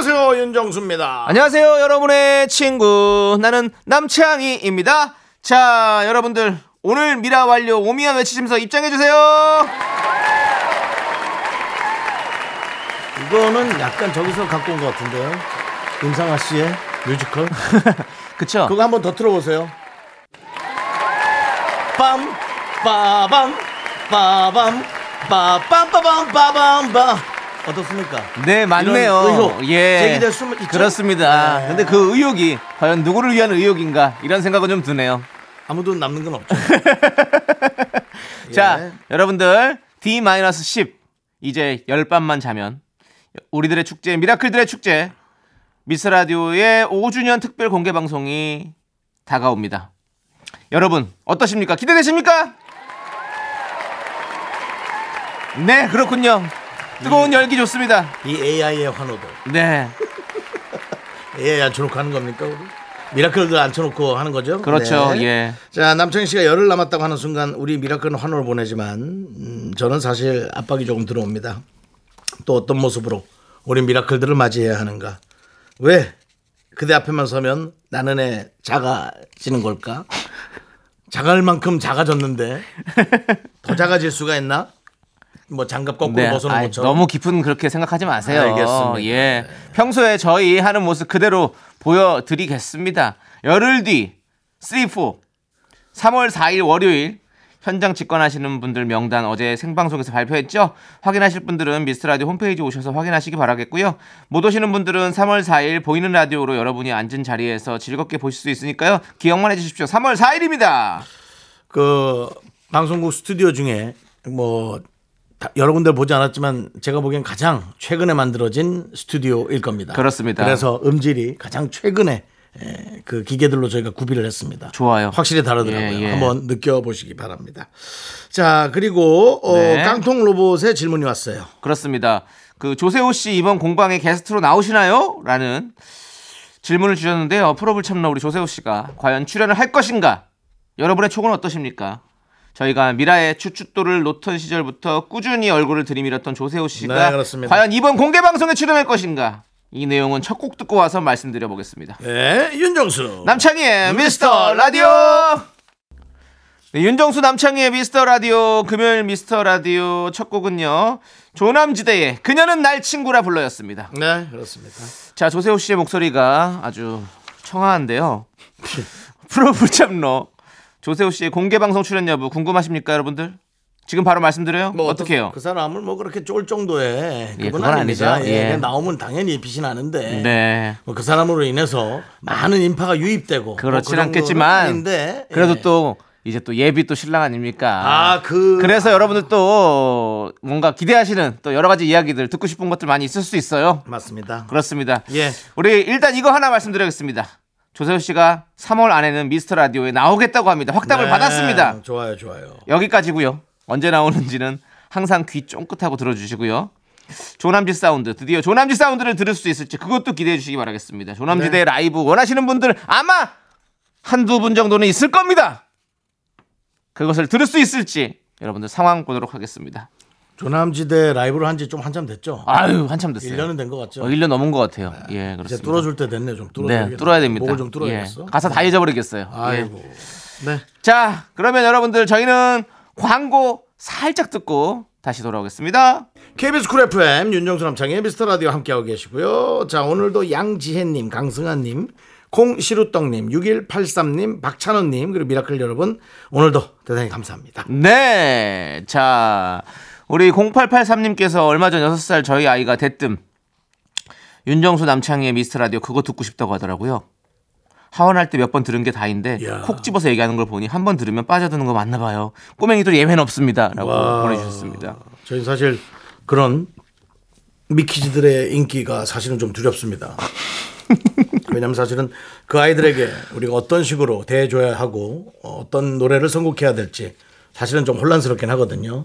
안녕하세요 윤정수입니다. 안녕하세요, 여러분의 친구. 나는 남창희입니다. 자, 여러분들. 오늘 미라 완료 오미연 외치시면서 입장해 주세요. 이거는 약간 저기서 갖고 온 것 같은데요. 임상아 씨의 뮤지컬. 그쵸? 그거 한번 더 틀어보세요. 빰 빠밤 빠밤 빠빰빠밤 빠밤 빠 어떻습니까? 네, 맞네요. 의혹 예. 제기될 수 있죠? 그렇습니다. 네. 근데 그 의혹이 과연 누구를 위한 의혹인가? 이런 생각은 좀 드네요. 아무도 남는 건 없죠. 자, 예. 여러분들 D-10 이제 열 밤만 자면 우리들의 축제 미라클들의 축제 미스 라디오의 5주년 특별 공개 방송이 다가옵니다. 여러분 어떠십니까? 기대되십니까? 네, 그렇군요. 뜨거운 열기 좋습니다. 이 AI의 환호도 네, AI 앉혀놓고 하는 겁니까 우리? 미라클들 앉혀놓고 하는 거죠? 그렇죠. 네. 예. 자 남창희 씨가 열흘 남았다고 하는 순간 우리 미라클은 환호를 보내지만 음, 저는 사실 압박이 조금 들어옵니다. 또 어떤 모습으로 우리 미라클들을 맞이해야 하는가? 왜 그대 앞에만 서면 나는 애 작아지는 걸까? 작을 만큼 작아졌는데 더 작아질 수가 있나? 뭐 장갑 거꾸로 네, 벗어놓은 아이, 것처럼 너무 깊은 그렇게 생각하지 마세요. 알겠습니다. 예. 평소에 저희 하는 모습 그대로 보여드리겠습니다. 열흘 뒤, 3, 4, 3월 4일 월요일, 현장 직관하시는 분들 명단 어제 생방송에서 발표했죠? 확인하실 분들은 미스트라디오 홈페이지 오셔서 확인하시기 바라겠고요. 못 오시는 분들은 3월 4일 보이는 라디오로 여러분이 앉은 자리에서 즐겁게 보실 수 있으니까요. 기억만 해주십시오. 3월 4일입니다. 그 방송국 스튜디오 중에 뭐 다- 여러 군데 보지 않았지만 제가 보기엔 가장 최근에 만들어진 스튜디오일 겁니다. 그렇습니다. 그래서 음질이 가장 최근에 에, 그 기계들로 저희가 구비를 했습니다. 좋아요. 확실히 다르더라고요. 예, 예. 한번 느껴보시기 바랍니다. 자 그리고 어, 네. 깡통 로봇의 질문이 왔어요. 그렇습니다. 그 조세호 씨 이번 공방에 게스트로 나오시나요? 라는 질문을 주셨는데요. 프로블 참러 우리 조세호 씨가 과연 출연을 할 것인가? 여러분의 촉은 어떠십니까? 저희가 미라의 추춧돌을 놓던 시절부터 꾸준히 얼굴을 들이밀었던 조세호 씨가 네. 과연 이번 공개 방송에 출연할 것인가? 이 내용은 첫 곡 듣고 와서 말씀드려 보겠습니다. 네, 윤정수. 남창희의 미스터 라디오. 네, 윤정수 남창희의 미스터 라디오 금요일 미스터 라디오 첫 곡은요 조남지대의 그녀는 날 친구라 불러였습니다. 네, 그렇습니다. 자 조세호 씨의 목소리가 아주 청아한데요. 프로 불참러 조세호 씨의 공개 방송 출연 여부 궁금하십니까 여러분들? 지금 바로 말씀드려요. 뭐 어떻게 해요? 그 사람을 뭐 그렇게 쫄 정도의 예, 그건 그건 아닙니다. 아니죠. 예, 예. 그냥 나오면 당연히 빛이 나는데 네. 뭐 그 사람으로 인해서 많은 인파가 유입되고 그렇진 뭐 그 않겠지만 아닌데, 그래도 예. 또 이제 또 예비 또 신랑 아닙니까? 아, 그- 그래서 여러분들 또 뭔가 기대하시는 또 여러 가지 이야기들 듣고 싶은 것들 많이 있을 수 있어요. 맞습니다. 그렇습니다. 예. 우리 일단 이거 하나 말씀드리겠습니다. 조세호 씨가 3월 안에는 미스터 라디오에 나오겠다고 합니다. 확답을 네, 받았습니다. 좋아요, 좋아요. 여기까지고요. 언제 나오는지는 항상 귀 쫑긋하고 들어주시고요. 조남지 사운드 드디어 조남지 사운드를 들을 수 있을지 그것도 기대해 주시기 바라겠습니다. 조남지대 라이브 원하시는 분들 아마 한두 분 정도는 있을 겁니다. 그것을 들을 수 있을지 여러분들 상황 보도록 하겠습니다. 조남지대 라이브를 한 지 좀 한참 됐죠. 아유 한참 됐어요. 1년은 된 것 같죠. 어, 1년 넘은 것 같아요. 예, 이제 그렇습니다. 뚫어줄 때 됐네, 좀 뚫어야 네. 뚫어야 됩니다. 목을 좀 뚫어야겠어. 예, 가사 다 잊어버리겠어요. 예. 아이고. 네. 자, 그러면 여러분들 저희는 광고 살짝 듣고 다시 돌아오겠습니다. KBS 쿨 FM 윤정수 남창희의 미스터 라디오 함께하고 계시고요. 자, 오늘도 양지혜님, 강승아님, 콩시루떡님, 6183님, 박찬원님, 그리고 미라클 여러분, 오늘도 대단히 감사합니다. 네. 자, 우리 0883님께서 얼마 전 6살 저희 아이가 대뜸 윤정수 남창희의 미스터 라디오 그거 듣고 싶다고 하더라고요. 하원할 때 몇 번 들은 게 다인데 이야. 콕 집어서 얘기하는 걸 보니 한 번 들으면 빠져드는 거 맞나 봐요. 꼬맹이들 예외는 없습니다. 라고 와. 보내주셨습니다. 저희 사실 그런 미키즈들의 인기가 사실은 좀 두렵습니다. 왜냐하면 사실은 그 아이들에게 우리가 어떤 식으로 대해줘야 하고 어떤 노래를 선곡해야 될지 사실은 좀 혼란스럽긴 하거든요.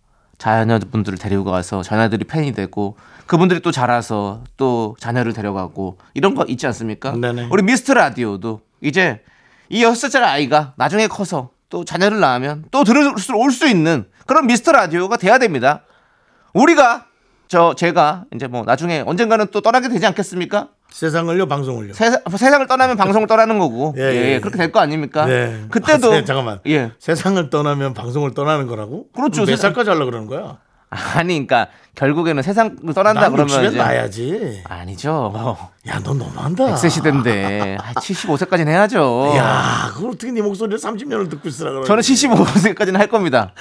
자녀분들을 데리고 가서 자녀들이 팬이 되고 그분들이 또 자라서 또 자녀를 데려가고 이런 거 있지 않습니까? 네네. 우리 미스터 라디오도 이제 이 여섯 살짜리 아이가 나중에 커서 또 자녀를 낳으면 또 들을 수 올 수 있는 그런 미스터 라디오가 돼야 됩니다. 우리가 저 제가 이제 뭐 나중에 언젠가는 또 떠나게 되지 않겠습니까? 세상을요, 방송을요. 세상, 세상을 떠나면 방송을 떠나는 거고 예, 예, 예, 예. 그렇게 될 거 아닙니까? 네. 그때도 아, 세- 잠깐만. 예 세상을 떠나면 방송을 떠나는 거라고? 그렇죠. 몇 살까지 하려 그러는 거야? 아니 그러니까 결국에는 세상을 떠난다 난 그러면 60엔 이제 나야지. 아니죠. 야, 넌 너무한다. 100세 시대인데 75세까지는 해야죠. 야, 그걸 어떻게 네 목소리를 30년을 듣고 있으라 그러지? 저는 75세까지는 할 겁니다.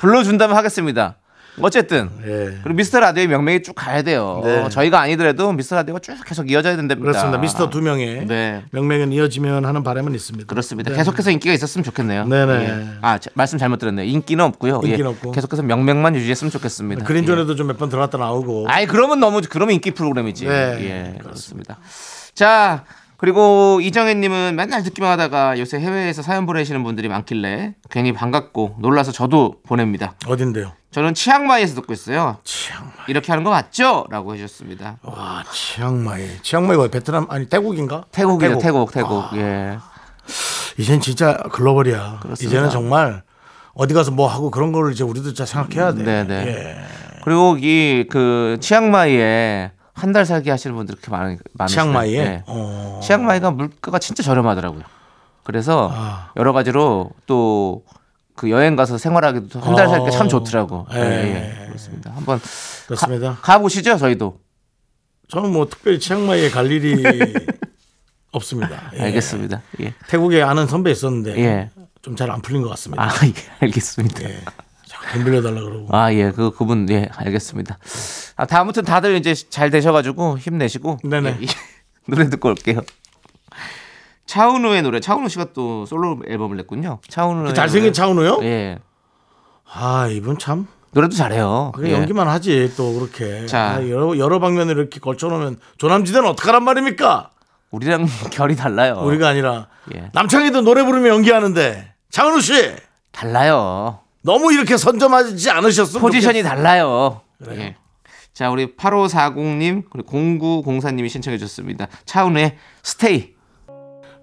불러준다면 하겠습니다. 어쨌든 예. 그리고 미스터 라디오의 명맥이 쭉 가야 돼요. 네. 저희가 아니더라도 미스터 라디오가 쭉 계속 이어져야 된답니다. 그렇습니다. 미스터 두 명의 네. 명맥은 이어지면 하는 바람은 있습니다. 그렇습니다. 네. 계속해서 인기가 있었으면 좋겠네요. 네네. 예. 아 자, 말씀 잘못 들었네요. 인기는 없고요. 인기는 예. 없고. 계속해서 명맥만 유지했으면 좋겠습니다. 예. 그린존에도 좀 몇 번 들어갔다 나오고. 아이 그러면 너무 그러면 인기 프로그램이지. 네, 예, 그렇습니다. 자 그리고 이정혜님은 맨날 듣기만 하다가 요새 해외에서 사연 보내시는 분들이 많길래 괜히 반갑고 놀라서 저도 보냅니다. 어딘데요? 저는 치앙마이에서 듣고 있어요. 치앙마이. 이렇게 하는 거 맞죠?라고 해주셨습니다. 와, 치앙마이. 치앙마이가 베트남 아니 태국인가? 태국이죠, 태국, 태국. 예. 이젠 진짜 글로벌이야. 그렇습니다. 이제는 정말 어디 가서 뭐 하고 그런 걸 이제 우리도 진짜 생각해야 돼. 네네. 예. 그리고 이 그 치앙마이에 한 달 살기 하시는 분들 그렇게 많 많으시요 치앙마이에. 어. 치앙마이가 물가가 진짜 저렴하더라고요. 그래서 아. 여러 가지로 또 그 여행 가서 생활하기도 한 달 살기 참 어. 좋더라고. 예, 예. 예, 그렇습니다. 한번 그렇습니다. 가, 보시죠 저희도. 저는 뭐 특별히 치앙마이에 갈 일이 없습니다. 예. 알겠습니다. 예. 태국에 아는 선배 있었는데 예. 좀잘 안 풀린 것 같습니다. 아, 예, 알겠습니다. 돈 빌려달라 그러고. 아, 예, 그, 그분, 예, 알겠습니다. 아, 다 아무튼 다들 이제 잘 되셔가지고 힘내시고. 네네. 예, 이- 노래 듣고 올게요. 차은우의 노래, 차은우 씨가 또 솔로 앨범을 냈군요. 차은우의 그 잘생긴 노래. 차은우요? 예. 아 이분 참 노래도 잘해요. 그게 예. 연기만 하지 또 그렇게 자. 아, 여러 여러 방면을 이렇게 걸쳐놓으면 조남지대는 어떡하란 말입니까? 우리랑 결이 달라요. 우리가 아니라 예. 남창희도 노래 부르면 연기하는데 장은우 씨 달라요. 너무 이렇게 선점하지 않으셨으면 포지션이 좋겠- 달라요. 예. 자, 우리 8540님, 그리고 0904님이 신청해 주셨습니다. 차은우의 스테이.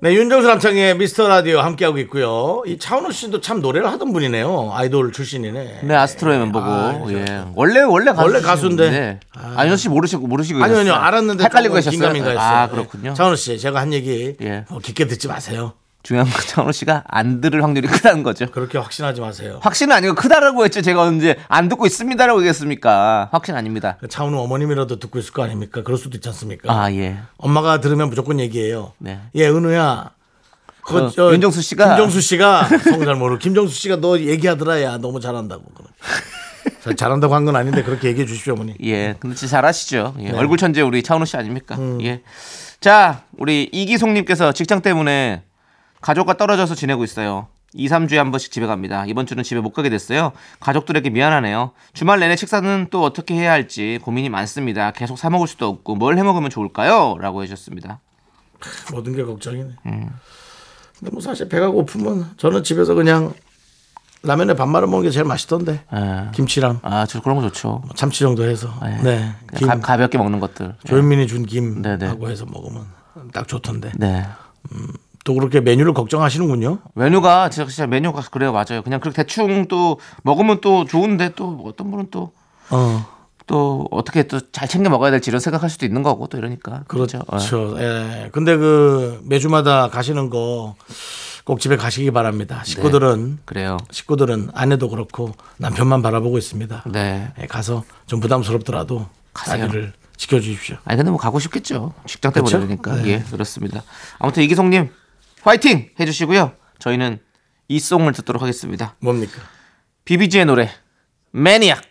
네 윤정수 남창희의 미스터 라디오 함께하고 있고요. 이 차은우 씨도 참 노래를 하던 분이네요. 아이돌 출신이네. 네, 아스트로의 멤버고. 아, 예. 원래 원래 가수 원래 가수인데. 아. 아니요 씨 모르시고 모르시고 아니요, 아니요? 알았는데 헷갈리고 계셨어요. 했어요. 아, 네. 그렇군요. 차은우 씨, 제가 한 얘기 예. 어, 깊게 듣지 마세요. 중요한 건 차은우 씨가 안 들을 확률이 크다는 거죠. 그렇게 확신하지 마세요. 확신은 아니고 크다라고 했죠. 제가 언제 안 듣고 있습니다라고 얘기했습니까? 확신 아닙니다. 그 차은우 어머님이라도 듣고 있을 거 아닙니까? 그럴 수도 있지 않습니까? 아, 예. 엄마가 들으면 무조건 얘기해요. 네. 예, 은우야. 그, 어, 윤정수 씨가- 김정수 씨가 성잘 모르고 김정수 씨가 너 얘기하더라 야 너무 잘한다고. 잘- 잘한다고 한 건 아닌데 그렇게 얘기해 주십시오 어머니. 예, 근데 진짜 잘하시죠. 예, 네. 얼굴 천재 우리 차은우 씨 아닙니까? 음. 예. 자, 우리 이기송님께서 직장 때문에 가족과 떨어져서 지내고 있어요. 2, 3주에 한 번씩 집에 갑니다. 이번 주는 집에 못 가게 됐어요. 가족들에게 미안하네요. 주말 내내 식사는 또 어떻게 해야 할지 고민이 많습니다. 계속 사 먹을 수도 없고 뭘 해 먹으면 좋을까요? 라고 해주셨습니다. 모든 게 걱정이네. 음. 근데 뭐 사실 배가 고프면 저는 집에서 그냥 라면에 밥 말아 먹는 게 제일 맛있던데. 예. 김치랑 아, 저 그런 거 좋죠. 참치 정도 해서. 예. 네. 김 가, 볍게 먹는 것들. 조현민이 준김 네네. 하고 해서 먹으면 딱 좋던데. 네. 또 그렇게 메뉴를 걱정하시는군요. 메뉴가 진짜, 진짜 메뉴가 그래요 맞아요 그냥 그렇게 대충 또 먹으면 또 좋은데 또 어떤 분은 또또 어. 어떻게 또 잘 챙겨 먹어야 될지 이런 생각할 수도 있는 거고 또 이러니까 그렇죠. 어. 예. 근데 그 매주마다 가시는 거 꼭 집에 가시기 바랍니다. 식구들은 그래요 식구들은 아내도 그렇고 남편만 바라보고 있습니다. 네 예, 가서 좀 부담스럽더라도 가세요. 자리를 지켜주십시오. 아니 근데 뭐 가고 싶겠죠. 직장 때문에 그쵸? 그러니까. 네. 예, 그렇습니다. 아무튼 이기송님 화이팅 해주시고요. 저희는 이 송을 듣도록 하겠습니다. 뭡니까? 비비지의 노래 매니악.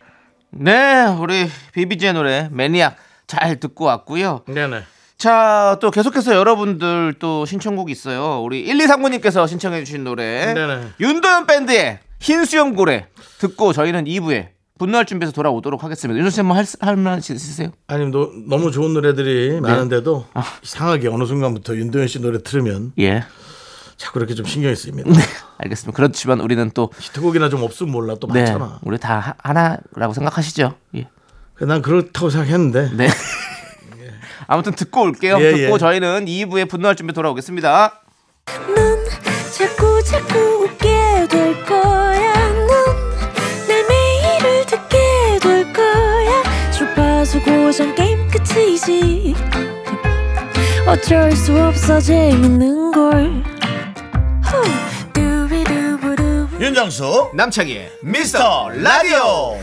네, 우리 비비지의 노래 매니악 잘 듣고 왔고요. 네네. 자, 또 계속해서 여러분들 또 신청곡 있어요. 우리 1239님께서 신청해 주신 노래. 네네. 윤도현 밴드의 흰 수염 고래 듣고 저희는 2부에 분노할 준비해서 돌아오도록 하겠습니다. 윤도 씨뭐 할, 할말 있으세요? 아니 너, 너무 좋은 노래들이 많은데도 이상하게 어느 순간부터 윤도현 씨 노래 들으면 예. 자꾸 이렇게 좀 신경이 쓰입니다. 알겠습니다. 그렇지만 우리는 또 히트곡이나 좀 없으면 몰라 또 네, 많잖아. 우리 다 하- 하나라고 생각하시죠? 예. 난 그렇다고 생각했는데 네. 아무튼 듣고 올게요. 예, 듣고 예. 저희는 2부에 분노할 준비 돌아오겠습니다. 넌 자꾸 자꾸 웃게 될 거야. 넌내 매일을 듣게 될 거야. 주파수 고정 게임 끝이지. 어쩔 수 없어 재밌는 걸. 윤정수 남창희의 미스터 라디오.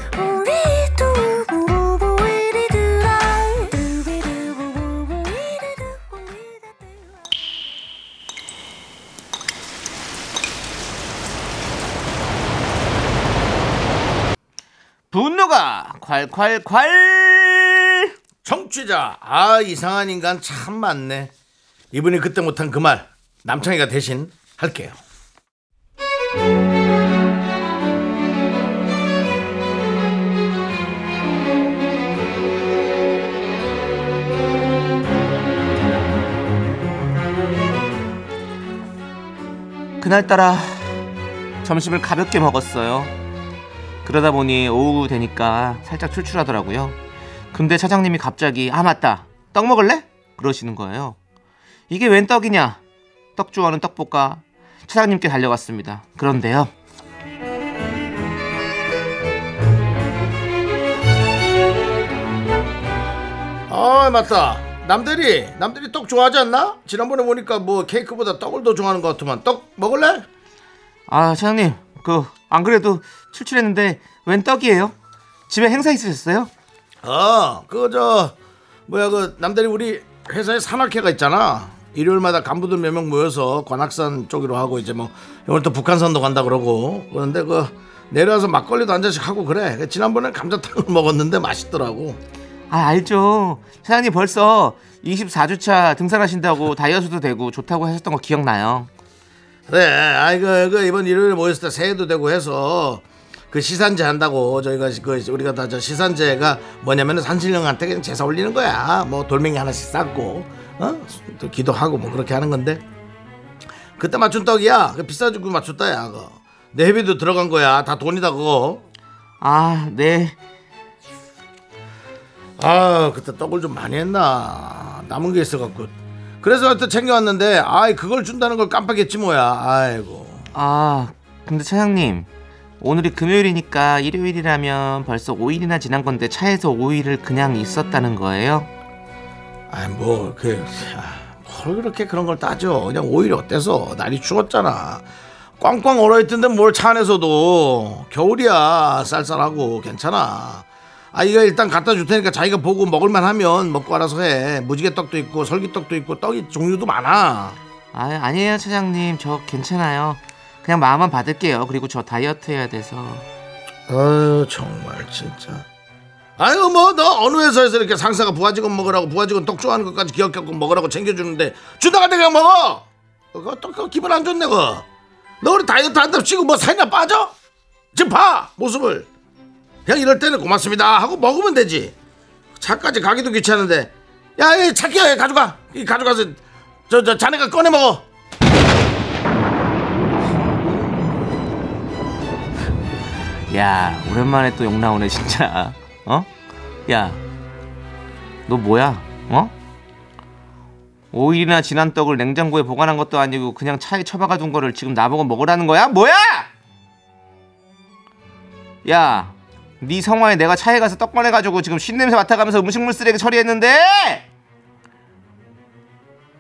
분노가 콸콸콸! 청취자 아 이상한 인간 참 많네. 이분이 그때 못한 그 말 남창희가 대신 할게요. 그날따라 점심을 가볍게 먹었어요. 그러다 보니 오후 되니까 살짝 출출하더라고요. 근데 차장님이 갑자기 아 맞다 떡 먹을래? 그러시는 거예요. 이게 웬 떡이냐? 떡 좋아하는 떡볶아 차장님께 달려갔습니다. 그런데요. 아 맞다. 남들이 남들이 떡 좋아하지 않나? 지난번에 보니까 뭐 케이크보다 떡을 더 좋아하는 것 같더만 떡 먹을래? 아 차장님 그 안 그래도 출출했는데 웬 떡이에요? 집에 행사 있으셨어요? 어, 그저 뭐야 그 남들이 우리 회사에 산악회가 있잖아. 일요일마다 간부들 몇 명 모여서 관악산 쪽으로 하고 이제 뭐 오늘 또 북한산도 간다 그러고 그런데 그 내려와서 막걸리도 한 잔씩 하고 그래. 그 지난번에 감자탕을 먹었는데 맛있더라고. 아 알죠 차장님 벌써 24주차 등산하신다고 다이어트도 되고 좋다고 하셨던 거 기억나요 그래, 아이 그, 그 이번 일요일에 모였을 때 새해도 되고 해서 그 시산제 한다고 저희가 그 우리가 다 저 시산제가 뭐냐면은 산신령한테 그냥 제사 올리는 거야. 뭐 돌멩이 하나씩 쌓고 어? 또 기도하고 뭐 그렇게 하는 건데 그때 맞춘 떡이야. 그 비싸지고 맞췄다 야. 그거. 내 회비도 들어간 거야. 다 돈이다 그거. 아네 아 그때 떡을 좀 많이 했나 남은 게 있어갖고 그래서 하여튼 챙겨왔는데 아이 그걸 준다는 걸 깜빡했지 뭐야. 아이고. 아, 근데 차장님, 오늘이 금요일이니까 일요일이라면 벌써 5일이나 지난 건데 차에서 5일을 그냥 있었다는 거예요? 아이 뭐그 뭘 그렇게 그런 걸 따져. 그냥 오히려 어때서? 날이 추웠잖아. 꽝꽝 얼어있던데 뭘 차 안에서도. 겨울이야. 쌀쌀하고. 괜찮아. 아 이거 일단 갖다 줄 테니까 자기가 보고 먹을만 하면 먹고 알아서 해. 무지개 떡도 있고 설기떡도 있고 떡이 종류도 많아. 아, 아니에요, 차장님. 저 괜찮아요. 그냥 마음만 받을게요. 그리고 저 다이어트 해야 돼서. 아유 정말 진짜 아유 뭐 너 어느 회사에서 이렇게 상사가 부하직원 먹으라고 부하직원 떡 좋아하는 것까지 기억하고 먹으라고 챙겨주는데 때 그냥 먹어? 그거 또 그거 기분 안 좋네 그거. 너 우리 다이어트 한다고 치고 뭐 살이나 빠져? 지금 봐 모습을. 그냥 이럴 때는 고맙습니다. 하고 먹으면 되지. 차까지 가기도 귀찮은데. 야이 차키야 가져가. 이 가져가서 저 저 자네가 꺼내 먹어. 야, 오랜만에 또 욕 나오네, 진짜. 어? 야, 너 뭐야? 어? 5일이나 지난 떡을 냉장고에 보관한 것도 아니고 그냥 차에 처박아 둔 거를 지금 나보고 먹으라는 거야? 뭐야? 야, 네 성화에 내가 차에 가서 떡 꺼내가지고 지금 신냄새 맡아가면서 음식물 쓰레기 처리했는데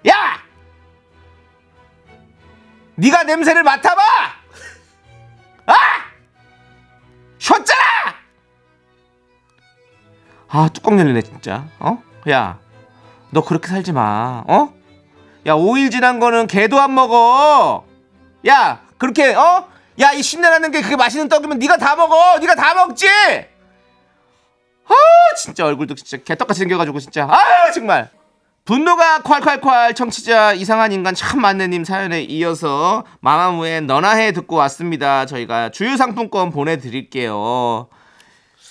야! 네가 냄새를 맡아봐! 아! 쉬었잖아! 아 뚜껑 열리네 진짜. 어? 야 너 그렇게 살지 마. 어? 야 5일 지난 거는 개도 안 먹어. 야 그렇게 어? 야 이 신내 나는 게 그게 맛있는 떡이면 네가 다 먹어. 네가 다 먹지. 아 진짜 얼굴도 진짜 개떡같이 생겨가지고 진짜. 아 정말. 분노가 콸콸콸 청취자 이상한 인간 참 많네님 사연에 이어서 마마무의 너나 해 듣고 왔습니다. 저희가 주유 상품권 보내드릴게요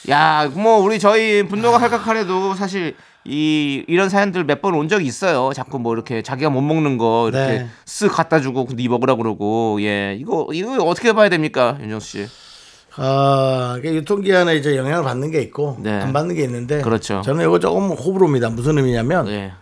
야, 뭐 우리 저희 분노가 칼칼칼해도 사실 이 이런 사연들 몇 번 온 적이 있어요. 자꾸 뭐 이렇게 자기가 못 먹는 거 이렇게 네. 쓱 갖다 주고 네 먹으라 그러고 예 이거 이거 어떻게 봐야 됩니까 윤정수 씨? 아, 이게 유통기한에 이제 영향을 받는 게 있고 네. 안 받는 게 있는데 그렇죠. 저는 이거 조금 호불호입니다. 무슨 의미냐면 예.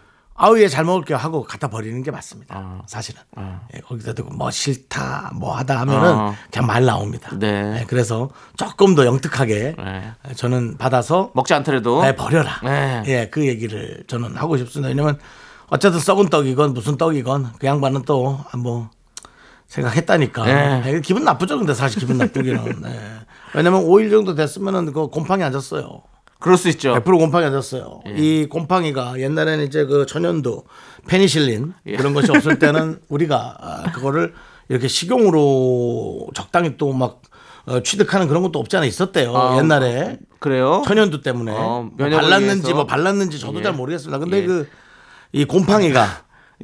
아우 얘 잘 먹을게요 하고 갖다 버리는 게 맞습니다. 아. 사실은 아. 예, 거기다 대고 뭐 싫다 뭐 하다 하면은 아. 그냥 말 나옵니다. 네. 예, 그래서 조금 더 영특하게 예. 저는 받아서 먹지 않더라도 네, 버려라. 네. 예, 그 얘기를 저는 하고 싶습니다. 왜냐면 어쨌든 썩은 떡이건 무슨 떡이건 그 양반은 또뭐 생각했다니까. 네. 예, 기분 나쁘죠. 근데 사실 기분 나쁘기는. 예. 왜냐면 5일 정도 됐으면은 그 곰팡이 앉았어요. 그럴 수 있죠. 100% 곰팡이 앉았어요. 이 곰팡이가 옛날에는 이제 그 천연두, 페니실린 그런 것이 없을 때는 우리가 아, 그거를 이렇게 식용으로 적당히 또막 취득하는 그런 것도 없지 않아 있었대요. 아, 옛날에. 그래요? 천연두 때문에 어, 뭐 발랐는지. 뭐 발랐는지 저도 예. 잘 모르겠습니다. 근데 예. 그이 곰팡이가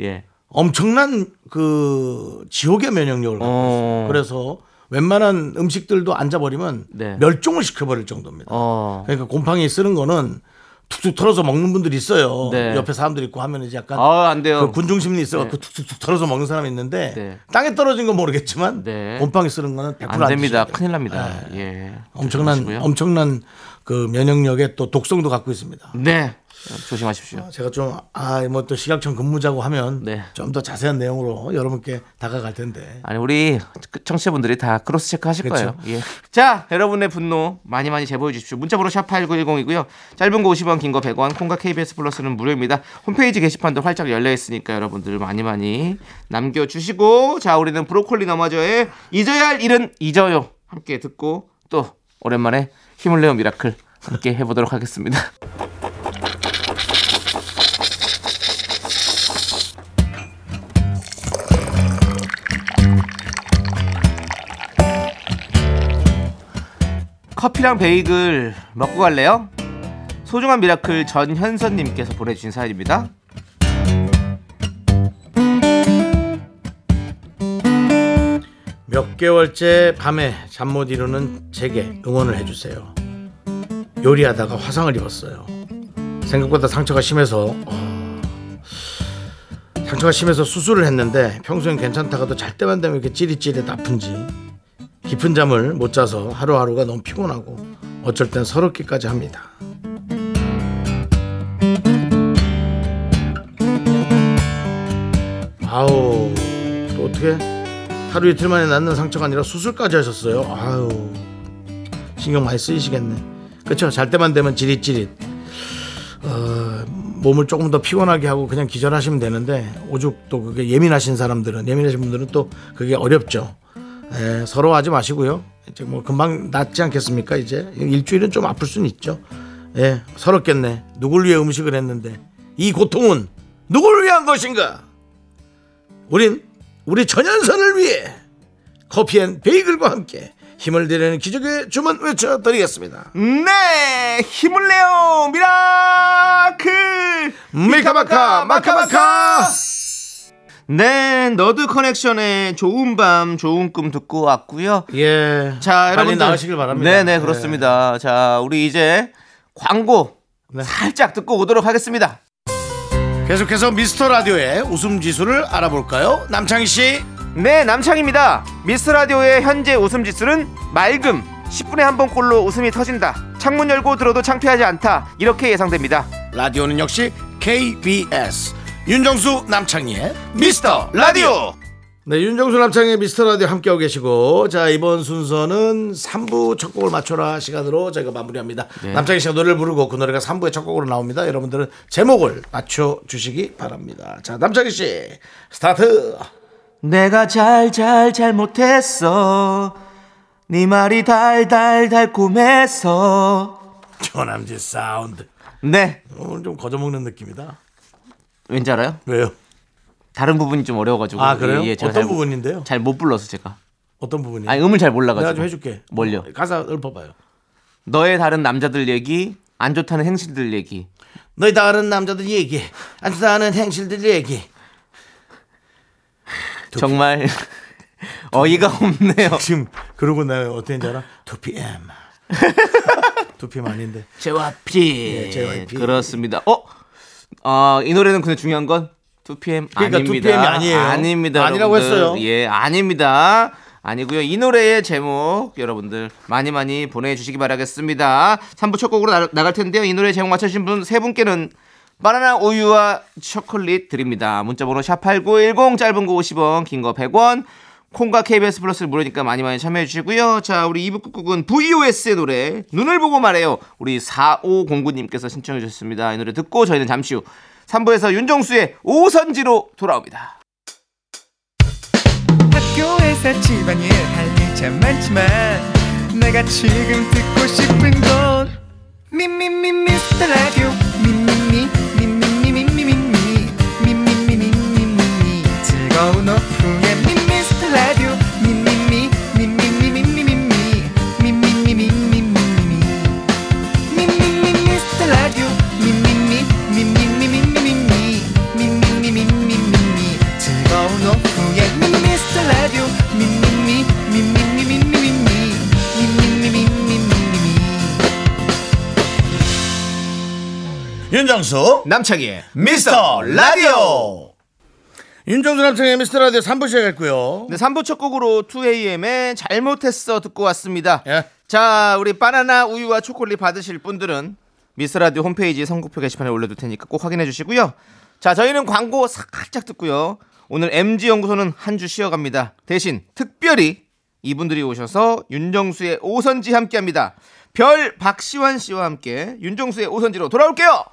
예. 엄청난 그 지옥의 면역력을 갖고 어. 있어요. 그래서 웬만한 음식들도 앉아버리면 네. 멸종을 시켜버릴 정도입니다. 어. 그러니까 곰팡이 쓰는 거는 툭툭 털어서 먹는 분들이 있어요. 네. 옆에 사람들 있고 하면 이제 약간 아, 안 돼요. 그 군중심리 있어갖고 툭툭툭 털어서 먹는 사람이 있는데 네. 땅에 떨어진 건 모르겠지만 네. 곰팡이 쓰는 거는 100%안 안 됩니다. 큰일 납니다. 네. 예. 엄청난 조심하시고요. 엄청난 그 면역력에 또 독성도 갖고 있습니다. 네. 조심하십시오. 제가 좀 아 뭐 또 식약청 근무자고 하면 네. 좀 더 자세한 내용으로 여러분께 다가갈 텐데 아니 우리 청취자분들이 다 cross check 하실 그렇죠. 거예요. 예. 자, 여러분의 분노 많이 많이 제보해 주십시오. 문자번호 샵 8910이고요. 짧은 거 50원, 긴 거 100원, 콩과 KBS 플러스는 무료입니다. 홈페이지 게시판도 활짝 열려 있으니까 여러분들 많이 많이 남겨 주시고 자, 우리는 브로콜리 너마저의 잊어야 할 일은 잊어요. 함께 듣고 또 오랜만에 힘을 내어 미라클 함께 해 보도록 하겠습니다. 커피랑 베이글 먹고 갈래요? 소중한 미라클 전현선님께서 보내주신 사연입니다. 몇 개월째 밤에 잠 못 이루는 제게 응원을 해주세요. 요리하다가 화상을 입었어요. 생각보다 상처가 심해서 어, 상처가 심해서 수술을 했는데 평소엔 괜찮다가도 잘 때만 되면 이렇게 찌릿찌릿 아픈지 깊은 잠을 못 자서 하루하루가 너무 피곤하고 어쩔 땐 서럽기까지 합니다. 아우 또 어떻게 하루 이틀 만에 낫는 상처가 아니라 수술까지 하셨어요. 아유 신경 많이 쓰이시겠네. 그렇죠. 잘 때만 되면 지릿지릿 어, 몸을 조금 더 피곤하게 하고 그냥 기절하시면 되는데 오죽 또 그게 예민하신 사람들은 예민하신 분들은 또 그게 어렵죠. 에, 서러워하지 마시고요. 이제 뭐 금방 낫지 않겠습니까? 이제 일주일은 좀 아플 수는 있죠. 예, 서럽겠네. 누굴 위해 음식을 했는데 이 고통은 누구를 위한 것인가? 우린 우리 전현선을 위해 커피 and 베이글과 함께 힘을 드리는 기적의 주문 외쳐드리겠습니다. 네, 힘을 내요 미라클. 미카마카 마카마카 네, 너드 커넥션의 좋은 밤, 좋은 꿈 듣고 왔고요. 예. 자, 빨리 여러분들 나으시길 바랍니다. 네, 네, 그렇습니다. 자, 우리 이제 광고 네. 살짝 듣고 오도록 하겠습니다. 예. 계속해서 미스터 라디오의 웃음 지수를 알아볼까요? 남창희 씨. 네, 남창입니다. 미스 라디오의 현재 웃음 지수는 맑음. 10분에 한 번꼴로 웃음이 터진다. 창문 열고 들어도 창피하지 않다. 이렇게 예상됩니다. 라디오는 역시 KBS. 윤정수 남창희의 미스터 라디오. 네, 윤정수 남창의 미스터 라디오 함께하고 계시고, 자, 이번 순서는 3부 첫 곡을 맞춰라 시간으로 저희가 마무리합니다. 남창희 씨가 노래를 부르고 그 노래가 3부의 첫 곡으로 나옵니다. 여러분들은 제목을 맞춰주시기 바랍니다. 자, 남창희 씨, 스타트! 내가 잘 잘 잘 못했어. 네 말이 달달 달콤해서 조남지 사운드. 네. 오늘 좀 거저먹는 느낌이다. 왠지 알아요? 왜요? 다른 부분이 좀 어려워가지고. 아 그래요? 예, 예, 어떤 잘- 부분인데요? 잘 못 불러서 제가. 어떤 부분이? 아니 음을 잘 몰라가지고. 내가 좀 해줄게. 뭘요? 가사 읊어봐요. 너의 다른 남자들 얘기, 안 좋다는 행실들 얘기. 너희 다른 남자들 얘기, 안 좋다는 행실들 얘기. 정말 어이가 없네요. 지금 그러고 나 어땠는지 알아? 2PM. 2PM 아닌데. JYP. 예, JYP. 그렇습니다. 어? 아, 이 노래는 근데 중요한 건 2PM 그러니까 아닙니다. 2PM 이 아니에요. 아닙니다. 아니라고 여러분들. 했어요. 예, 아닙니다. 아니고요. 이 노래의 제목 여러분들 많이 많이 보내주시기 바라겠습니다. 3부 첫 곡으로 나, 나갈 텐데요. 이 노래 제목 맞춰주신 분 세 분께는 바나나 우유와 초콜릿 드립니다. 문자번호 샵8910 짧은 거 50원 긴 거 100원 콩과 KBS 플러스 무료니까 많이 많이 참여해 주시고요. 자, 우리 2부 끝곡은 VOS의 노래 눈을 보고 말해요. 우리 4509님께서 신청해 주셨습니다. 이 노래 듣고 저희는 잠시 후 3부에서 윤정수의 오선지로 돌아옵니다. 학교에서 집안일 할일참 많지만 내가 지금 듣고 싶은 건 미미미 미스터 라디오 미미미 윤정수 남창희의 미스터 라디오. 윤정수 남창의 미스터 라디오 3부 시작했고요. 네, 3부 첫 곡으로 2AM의 잘못했어 듣고 왔습니다. 예. 자, 우리 바나나 우유와 초콜릿 받으실 분들은 미스라디오 홈페이지 선곡표 게시판에 올려둘 테니까 꼭 확인해 주시고요. 자, 저희는 광고 살짝 듣고요. 오늘 MG 연구소는 한 주 쉬어갑니다. 대신 특별히 이분들이 오셔서 윤정수의 오선지 함께합니다. 별 박시환 씨와 함께 윤정수의 오선지로 돌아올게요.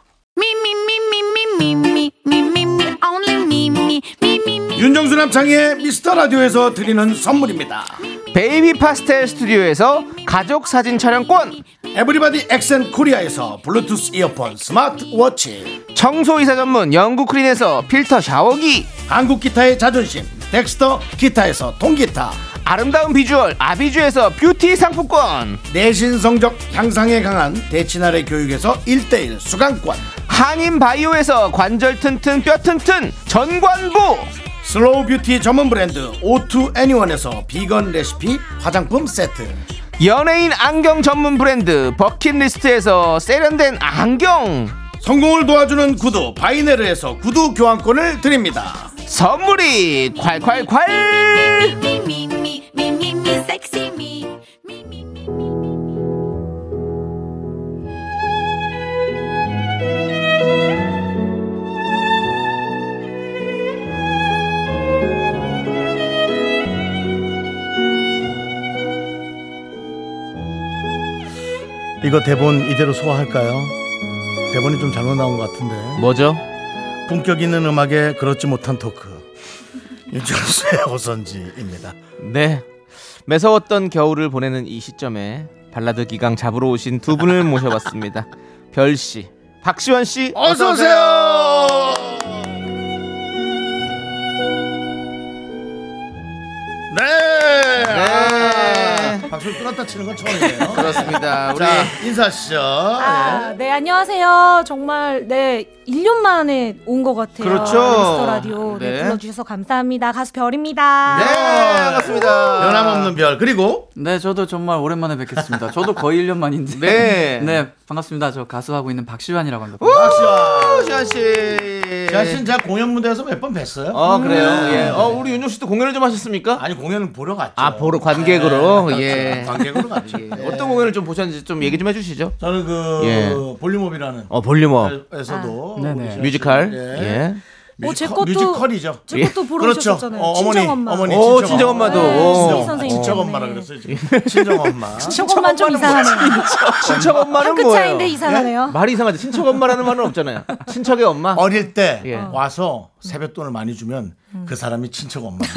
윤정수 남창희의 미스터 라디오에서 드리는 선물입니다. 베이비 파스텔 스튜디오에서 가족 사진 촬영권. 에브리바디 엑센 코리아에서 블루투스 이어폰 스마트워치. 청소이사 전문 영국 크린에서 필터 샤워기. 한국 기타의 자존심. 덱스터 기타에서 통기타. 아름다운 비주얼 아비주에서 뷰티 상품권, 내신 성적 향상에 강한 대치나래 교육에서 1대1 수강권. 한인 바이오에서 관절 튼튼 뼈 튼튼 전관부, 슬로우 뷰티 전문 브랜드 오투 애니원에서 비건 레시피 화장품 세트. 연예인 안경 전문 브랜드 버킷리스트에서 세련된 안경, 성공을 도와주는 구두 바이네르에서 구두 교환권을 드립니다. 선물이 콸콸콸! 이거 대본 이대로 소화할까요? 대본이 좀 잘못 나온 것 같은데 뭐죠? 품격 있는 음악에 그렇지 못한 토크 윤정수의 호선지입니다 네. 매서웠던 겨울을 보내는 이 시점에 발라드 기강 잡으러 오신 두 분을 모셔봤습니다. 별 씨, 박시원 씨, 어서 오세요. 아, 박수 뚫었다 치는 건 처음이에요. 그렇습니다. 우리 자 인사하시죠. 아, 네, 안녕하세요. 정말, 네, 1년 만에 온 것 같아요. 그렇죠. 미스터 라디오. 네, 네. 불러주셔서 감사합니다. 가수 별입니다. 네, 반갑습니다. 변함없는 별 그리고 네, 저도 정말 오랜만에 뵙겠습니다. 저도 거의 1년 만인데. 네. 네, 반갑습니다. 저 가수하고 있는 박시환이라고 합니다. 박시환. 시원 씨. 시환 씨는 제가 공연 무대에서 몇 번 뵀어요. 어 그래요. 네. 예. 어 우리 윤종 씨도 공연을 좀 하셨습니까? 아니 공연을 보러 갔죠. 아 보러 관객으로. 네, 예. 관객으로 갔죠. 예. 어떤 공연을 좀 보셨는지 좀 얘기 좀 해주시죠. 저는 그 예. 볼륨업이라는 어 볼륨업 에서도 시환 뮤지컬. 씨, 예. 어, 제 뮤지컬, 것도- 뮤지컬이죠. 제 것도 그렇죠. 불러주셨잖아요. 어, 어머니, 친정엄마. 어머니, 오 친정엄마 도. 네, 오. 신희 선생님. 친정 때문에. 엄마 라 그랬어요 지금. 친정 엄마. 저것만 좀 이상하네요. 친정 엄마는 한끗 뭐예요? 차인데 이상하네요. 말이 이상하지. 친척 엄마라는 말은 없잖아요. 친척의 엄마. 어릴 때 예. 와서 세뱃돈을 많이 주면 그 사람이 친척 엄마.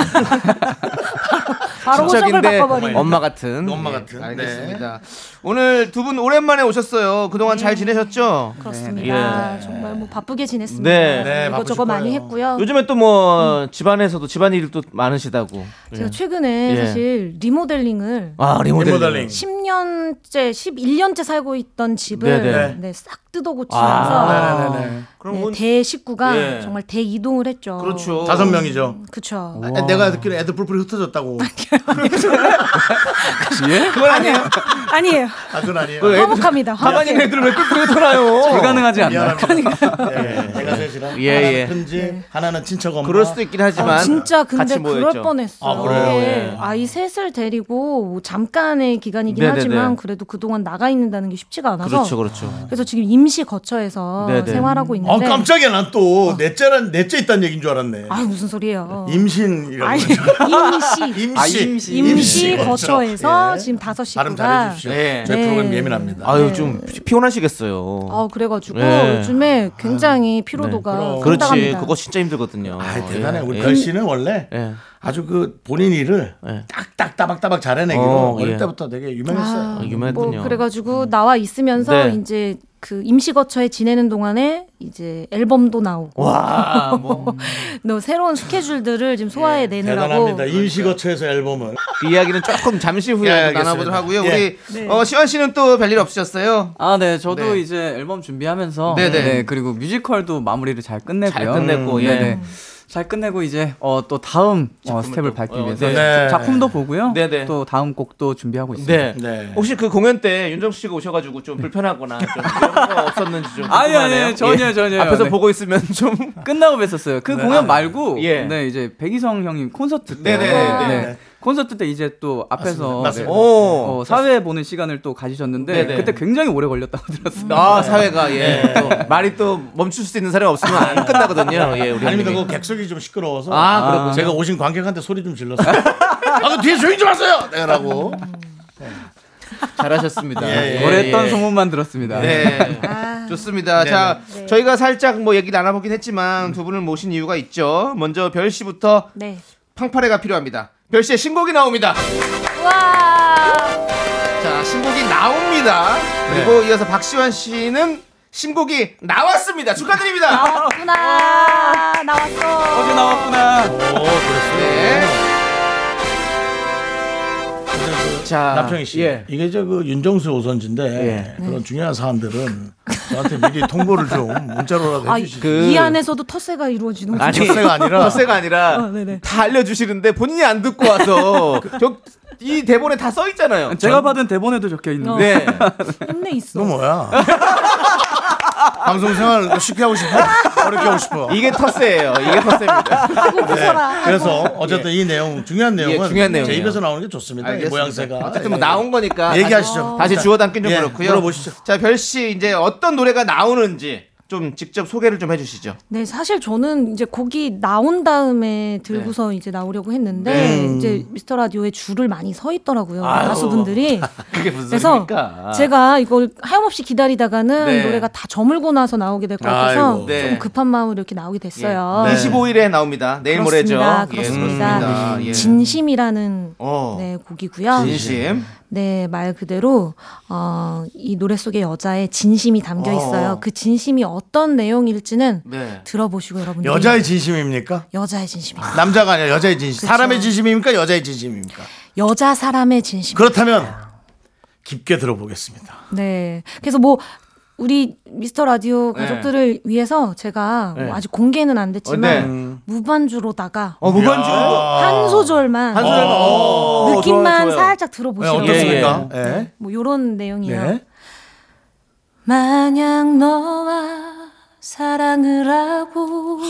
바로 호적을 바꿔버리는. 엄마 같은. 엄마 예, 같은. 알겠습니다. 오늘 두 분 오랜만에 오셨어요. 그동안 잘 지내셨죠? 그렇습니다. 예. 정말 뭐 바쁘게 지냈습니다. 네. 네, 이것저것 바쁘실 많이 거예요. 했고요. 요즘에 또 뭐 집안에서도 집안일도 많으시다고. 제가 최근에 예. 사실 리모델링을 아 리모델링. 리모델링. 10년째, 11년째 살고 있던 집을 네네. 네, 싹 뜯어 고치면서 아, 네네네. 그럼 네, 뭐- 대식구가 예. 정말 대이동을 했죠. 그렇죠. 다섯 명이죠. 그쵸. 아, 내가 듣기로 애들 뿔뿔이 흩어졌다고. 그건 아니에요. 아니에요. 아, 그건 아니에요. 그 애들- 화목합니다. 화목해요. 애들을 왜 끌고 돌아요? 불가능하지 않나요? 미안합니다. 예, 애가 셋이라. 예, 하나는 예. 큰지, 하나는 친척 엄마. 그럴 수도 있긴 하지만 아, 진짜 근데 그럴. 뻔했어요. 아, 그래요? 이게 예. 아이 셋을 데리고 뭐 잠깐의 기간이긴 네네네. 하지만 그래도 그동안 나가 있는다는 게 쉽지가 않아서 그렇죠, 그렇죠. 그래서 지금 임시 거처에서 네네. 생활하고 아, 있는데 깜짝이야. 난 또 넷째란 넷째 있다는 얘기인 줄 알았네. 아 무슨 소리예요? 임신이라고. 아니. 임시 임시. 아, 임시. 임시 거처에서 예. 지금 다섯 발음 식구가 잘해주십시오. 네. 저희 네. 프로그램 예민합니다. 아유 좀 피- 피곤하시겠어요. 어 그래가지고 네. 요즘에 굉장히 피로도가 그럼. 그렇지, 상당합니다. 그거 진짜 힘들거든요. 아, 대단해. 우리 예. 별 씨는 원래 예. 아주 그 본인 일을 예. 딱딱 따박따박 잘해내기로 어, 어, 릴 예. 때부터 되게 유명했어요. 아, 아, 유명했군요. 뭐 그래가지고 나와 있으면서 네. 이제 그 임시 거처에 지내는 동안에 이제 앨범도 나오고 와, 뭐. 또 새로운 스케줄들을 지금 소화해 내느라고 대단합니다. 임시거처에서 앨범을. 그 이야기는 조금 잠시 후에 예, 알겠습니다. 나눠보도록 하고요. 예. 우리 어, 시원 씨는 또 별일 없으셨어요? 아, 네. 저도 네. 이제 앨범 준비하면서 네네. 네, 그리고 뮤지컬도 마무리를 잘 끝내고요. 잘 끝냈고, 예. 네네. 잘 끝내고 이제 어, 또 다음 어, 스텝을 또, 밟기 어, 위해서 네. 작품도 보고요. 네 네. 또 다음 곡도 준비하고 있습니다. 네. 네. 혹시 그 공연 때 윤정수 씨가 오셔가지고 좀 불편하거나 좀 그런 거 없었는지 좀 아니, 아니. 전혀, 예. 전혀요. 앞에서 네. 보고 있으면 좀 끝나고 뵀었어요. 그 공연 말고 예. 네 이제 백이성 형님 콘서트 때 네네네네. 네. 콘서트 때 이제 또 앞에서 맞습니다. 네. 오. 어, 사회 보는 시간을 또 가지셨는데 네네. 그때 굉장히 오래 걸렸다고 들었어요. 아 사회가 예. 또 말이 또 멈출 수 있는 사람이 없으면 안 끝나거든요. 예, 우리 아닙니다. 그 객석이 좀 시끄러워서. 아, 그렇군요. 제가 오신 관객한테 소리 좀 질렀어요. 아, 그 뒤에 조용히 좀 하세요! 내라고. 잘하셨습니다. 예, 예. 오랫동안 예. 소문만 들었습니다. 네. 좋습니다. 자, 네. 저희가 살짝 뭐 얘기 나눠보긴 했지만 두 분을 모신 이유가 있죠. 먼저 별 씨부터 네. 팡파레가 필요합니다. 별 씨의 신곡이 나옵니다. 와 자, 신곡이 나옵니다. 그리고 이어서 박시환 씨는 신곡이 나왔습니다. 축하드립니다. 나왔구나 나왔어 어제 나왔구나. 네. 자, 남평희 씨. 예. 이게 저 그 윤정수 오선지인데 예. 그런 중요한 사안들은 저한테 미리 통보를 좀 문자로라도 아, 해주시죠. 그- 이 안에서도 텃세가 이루어지는 아니, 텃세가 아니라 텃세가 아니라 어, 네네. 다 알려주시는데 본인이 안 듣고 와서 저, 이 대본에 다 써 있잖아요. 제가 받은 대본에도 적혀 있는데 네. 힘내 있어 너 뭐야? 방송 생활 쉽게 하고 싶어? 어렵게 하고 싶어? 이게 텃세예요. 이게. 아이고 무서라 그래서 어쨌든 이 내용 중요한 내용은 예, 중요한 제 내용이에요. 입에서 나오는 게 좋습니다. 이 알겠습니다. 모양새가 어쨌든 뭐 나온 거니까 얘기하시죠. 다시, 다시 주워 담긴 좀 예, 그렇고요. 물어보시죠. 자, 별씨 이제 어떤 노래가 나오는지 좀 직접 소개를 좀 해주시죠. 네, 사실 저는 이제 곡이 나온 다음에 들고서 이제 나오려고 했는데 이제 미스터 라디오에 줄을 많이 서 있더라고요 가수분들이. 그게 무슨 그래서 소리입니까? 제가 이걸 하염없이 기다리다가는 네. 노래가 다 저물고 나서 나오게 될 것 같아서. 네. 좀 급한 마음으로 이렇게 나오게 됐어요. 네. 25일에 나옵니다. 내일 모레죠. 그렇습니다. 예, 그렇습니다. 그렇습니다. 예. 진심이라는 어. 네, 곡이고요. 진심. 네, 말 그대로 어, 이 노래 속에 여자의 진심이 담겨 어. 있어요. 그 진심이 어떤 내용일지는 네. 들어보시고 여러분들 여자의 진심입니까? 여자의 진심입니다. 남자가 아니라 여자의 진심. 사람의 진심입니까? 여자의 진심입니까? 여자 사람의 진심. 그렇다면 깊게 들어보겠습니다. 네. 그래서 뭐 우리 미스터 라디오 네. 가족들을 위해서 제가 뭐 아직 공개는 안 됐지만 무반주로다가 어, 무반주. 한 소절만 한 소절만. 어, 느낌만 좋아요, 좋아요. 살짝 네, 들어보시면 어떻습니까? 예, 예. 뭐 요런 내용이에요. 네. 만약 너와 사랑을 하고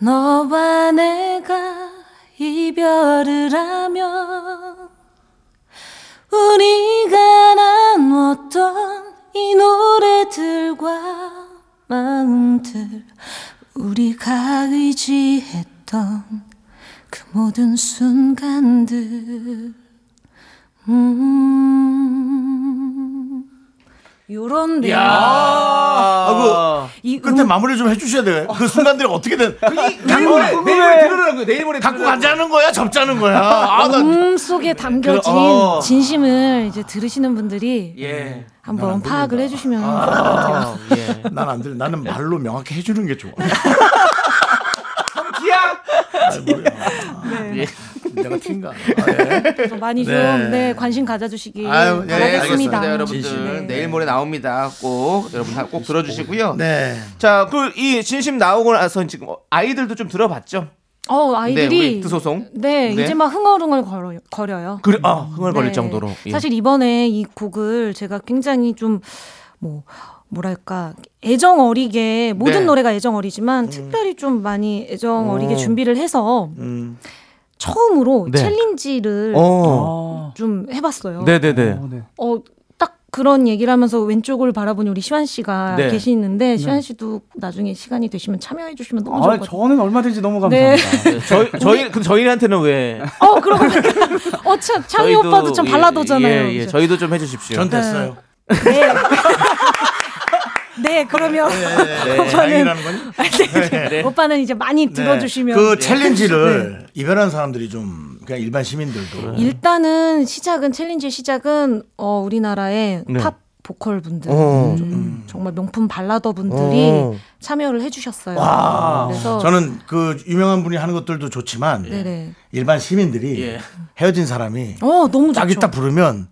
너와 내가 이별을 하면 우리가 나눴던 이 노래들과 마음들 우리가 의지했던 그 모든 순간들. 음 요런 내용 아, 이 끝에 마무리 좀 해주셔야 돼요. 그 순간들이 어떻게든 내일 모레 내일 모레 들으라고요. 내일 모레 갖고 들으라고. 가자는 거야, 접자는 거야. 아, 나 마음 속에 담겨진 그, 어. 진심을 이제 들으시는 분들이 예. 한번 파악을 해주시면 아. 어, 예. 난안 들. 나는 말로 명확히 해주는 게 좋아. 기야. 네. 내가 튄가. 아, 예. 그래서 많이 좀 네. 네, 관심 가져주시기 아유, 네, 바라겠습니다. 알겠습니다, 여러분들. 진심. 내일 모레 나옵니다. 꼭 여러분 다 꼭 들어주시고요. 네. 자, 그 이 진심 나오고 나서 지금 아이들도 좀 들어봤죠? 어 네, 아이들이 우리 드소송. 네, 네. 이제 막 흥얼흥얼 걸어요, 거려요. 그래, 아, 흥얼거릴 네. 정도로. 예. 사실 이번에 이 곡을 제가 굉장히 좀 뭐 뭐랄까 애정 어리게 모든 네. 노래가 애정 어리지만 특별히 좀 많이 애정 어리게 준비를 해서 음. 처음으로 네. 챌린지를 어. 아, 좀 해봤어요. 네네네. 어, 네. 어, 딱 그런 얘기를 하면서 왼쪽을 바라보니 우리 시환 씨가 네. 계시는데 시환 씨도 나중에 시간이 되시면 참여해 주시면 너무 좋을 아, 것 같아요. 저는 얼마든지 너무 네. 감사합니다. 저희 저희 그 저희한테는 왜? 어, 그러고 보니까 어, 참, 창희 저희도, 오빠도 참 예, 발라도잖아요. 예, 예. 그죠? 저희도 좀 해주십시오. 전 됐어요. 네. 네, 그러면 네. 거니? 네. 오빠는 이제 많이 들어주시면 그 챌린지를 이별한 사람들이 좀 그냥 일반 시민들도 일단은 시작은 챌린지의 시작은 어, 우리나라의 네. 팝 보컬 분들 어. 좀 정말 명품 발라더 분들이 어. 참여를 해주셨어요. 와. 그래서 저는 그 유명한 분이 하는 것들도 좋지만 네네. 일반 시민들이 예. 헤어진 사람이 어 너무 좋죠. 자기 딱 부르면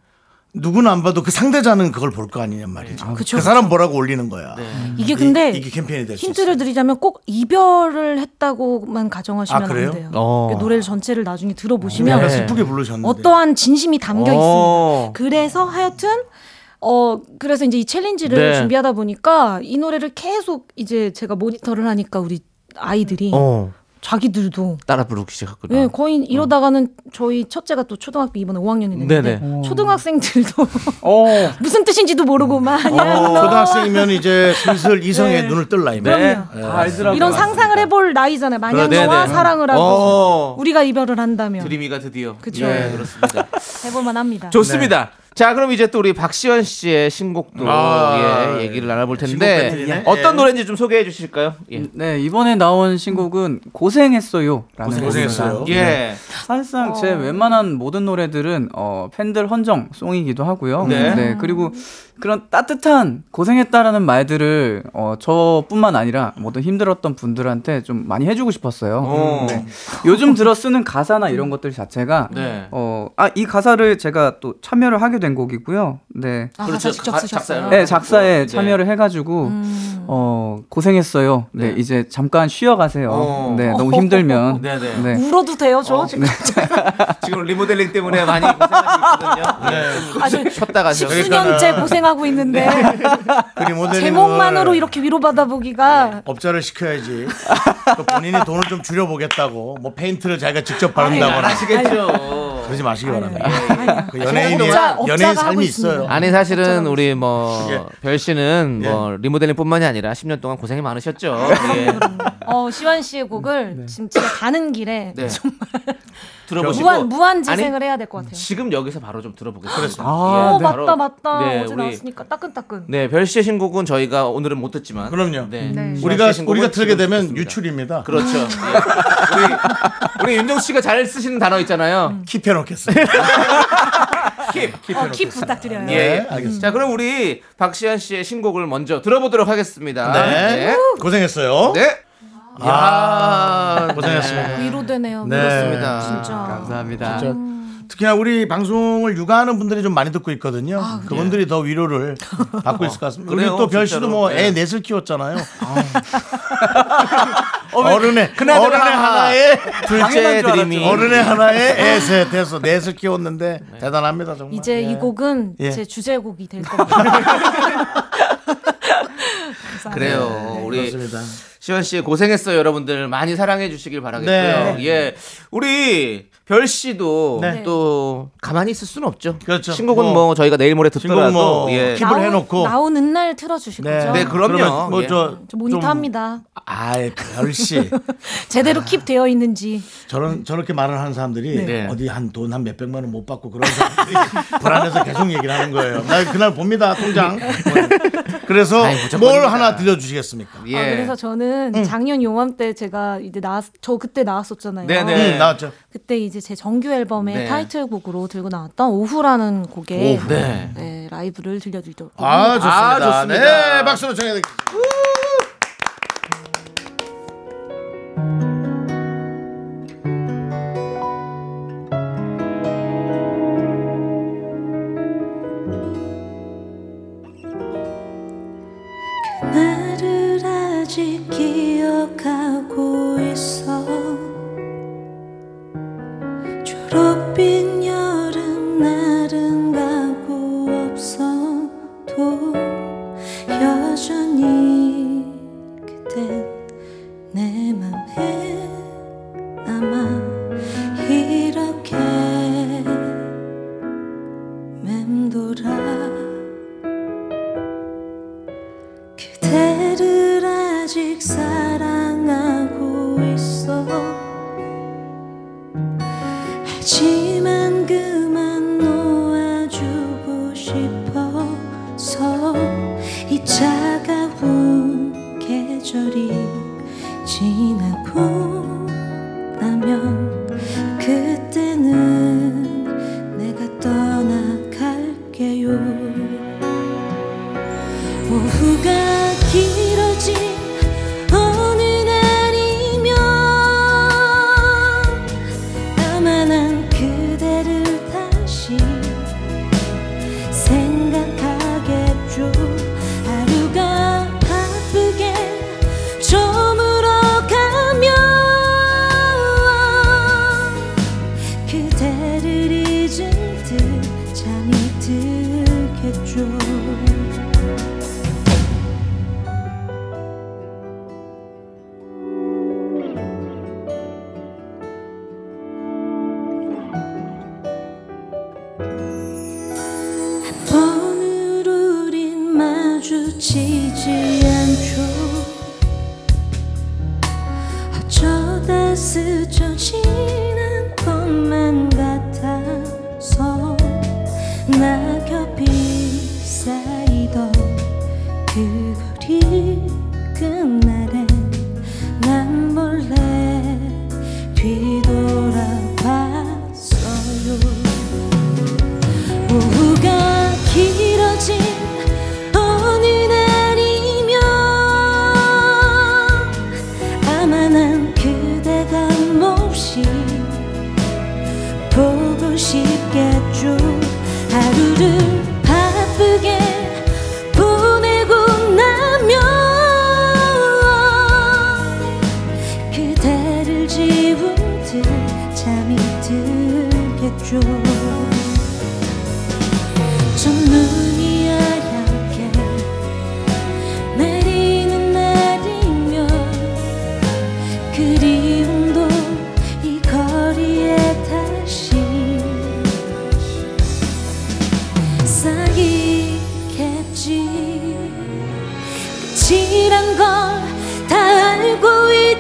누구는 안 봐도 그 상대자는 그걸 볼 거 아니냔 말이죠. 그쵸, 그 사람 뭐라고 올리는 거야. 이게 근데 이, 게 캠페인이 될수 있어요. 힌트를 드리자면 꼭 이별을 했다고만 가정하시면 아, 그래요? 안 돼요. 어. 그 노래를 전체를 나중에 들어보시면 네. 슬프게 부르셨는데. 어떠한 진심이 담겨 어. 있습니다. 그래서 하여튼 어 그래서 이제 이 챌린지를 네. 준비하다 보니까 이 노래를 계속 이제 제가 모니터를 하니까 우리 아이들이 어. 자기들도 따라 부르기 시작했구나. 네, 거의 이러다가는 저희 첫째가 또 초등학교 이번에 5학년이 됐는데 네네. 초등학생들도 어, 무슨 뜻인지도 모르고 마냥 어, 초등학생이면 이제 슬슬 이성의 네. 눈을 뜰 나이면. 네. 다 알더라고요. 이런 상상을 해볼 나이잖아요. 만약 네네. 너와 사랑을 하고 어. 우리가 이별을 한다면 드림이가 드디어. 그쵸. 예, 그렇습니다. 해볼만 합니다. 좋습니다. 자, 그럼 이제 또 우리 박시원 씨의 신곡도 아, 예, 얘기를 나눠볼 신곡 텐데 배틀이네. 어떤 예. 노래인지 좀 소개해 주실까요? 예. 네, 이번에 나온 신곡은 고생했어요라는 고생했어요. 곡입니다. 예. 사실상 제 웬만한 모든 노래들은 어, 팬들 헌정 송이기도 하고요. 네. 그리고 그런 따뜻한 고생했다라는 말들을 어, 저뿐만 아니라 모든 힘들었던 분들한테 좀 많이 해주고 싶었어요. 어. 네. 요즘 들어 쓰는 가사나 이런 것들 자체가 네. 어, 아, 이 가사를 제가 또 참여를 하게 된 곡이고요. 네. 아, 그렇죠. 직접 가- 쓰셨어요. 작사요. 네, 작사에 네. 참여를 해가지고 음. 어 고생했어요. 네, 네. 이제 잠깐 쉬어 가세요. 어. 네, 너무 힘들면. 네, 네. 네. 울어도 돼요, 저 어, 지금. 지금 리모델링 때문에 많이 고생하고 있거든요. 네. 아주 쉬었다 가세요. 십수년째 고생하고 있는데 그 제목만으로 이렇게 위로받아 보기가 업자를 시켜야지. 또 본인이 돈을 좀 줄여 보겠다고 뭐 페인트를 자기가 직접 안 바른다거나 하시겠죠. 그러지 마시기 바랍니다. 아니야. 그 연예인이 업자- 연예인 하고 삶이. 있어요. 아니 사실은 우리 뭐 예. 별 씨는 예. 뭐 리모델링뿐만이 아니라 10년 동안 고생이 많으셨죠. 예. 어, 시완 씨의 곡을 진짜 가는 길에 네. 들어보시고 무한 무한 재생을 해야 될 것 같아요. 지금 여기서 바로 좀 들어보겠습니다. 아, 어, 네. 맞다 맞다. 네, 어제 우리- 나왔으니까 따끈따끈. 네, 별 씨의 신곡은 저희가 오늘은 못 듣지만 그럼요. 네. 네. 우리가 우리가 틀게 지금 되면 듣겠습니다. 유출입니다. 그렇죠. 예. 우리 우리 윤정 씨가 잘 쓰시는 단어 있잖아요. 킵해 놓겠습니다. 킵. 어, 킵 부탁드려요. 예, 예. 알겠습니다. 자, 그럼 우리 박시현 씨의 신곡을 먼저 들어보도록 하겠습니다. 네. 고생했어요. 네. 아, 야, 고생했습니다. 위로되네요. 네. 그렇습니다. 진짜. 감사합니다. 진짜 특히나 우리 방송을 육아하는 분들이 좀 많이 듣고 있거든요. 아, 그분들이 더 위로를 받고 있을 것 같습니다. 우리 그래요, 또 별 씨도 진짜로. 뭐 애 네. 넷을 키웠잖아요. 어른의 그나저나 어른의 하나에 둘째 드림이 어른의 하나에 애셋 해서 넷을 키웠는데 대단합니다 정말. 이제 예. 이 곡은 예. 제 주제곡이 될 겁니다. 그래요. 우리 그렇습니다. 시원 씨 고생했어요, 여러분들. 많이 사랑해 주시길 바라겠고요. 네. 예. 우리 별 씨도 네. 또 가만히 있을 수는 없죠. 그렇죠. 신곡은 뭐, 뭐, 저희가 내일 모레 듣더라도 뭐 예. 킵을 해놓고 나오는 날 틀어주실 네, 거죠? 네, 그럼요. 예. 뭐저 저 모니터합니다. 아이 별씨 제대로 킵 되어 있는지. 저런 저렇게 말을 하는 사람들이 네. 어디 한 돈 한 몇백만 원 못 받고 그런 사람들이 불안해서 계속 얘기를 하는 거예요. 나 그날 봅니다 통장. 그래서 아이, 뭘. 하나 들려주시겠습니까? 예. 아, 그래서 저는 작년 요맘 때 제가 이제 나왔 저 그때 나왔었잖아요. 네네. 음, 나왔죠. 그때 이제 제 정규 앨범의 네. 타이틀곡으로 들고 나왔던 오후라는 곡의 오후. 네. 네, 라이브를 들려드리도록 아, 좋습니다. 아, 좋습니다. 네, 박수로 청해 드리겠습니다.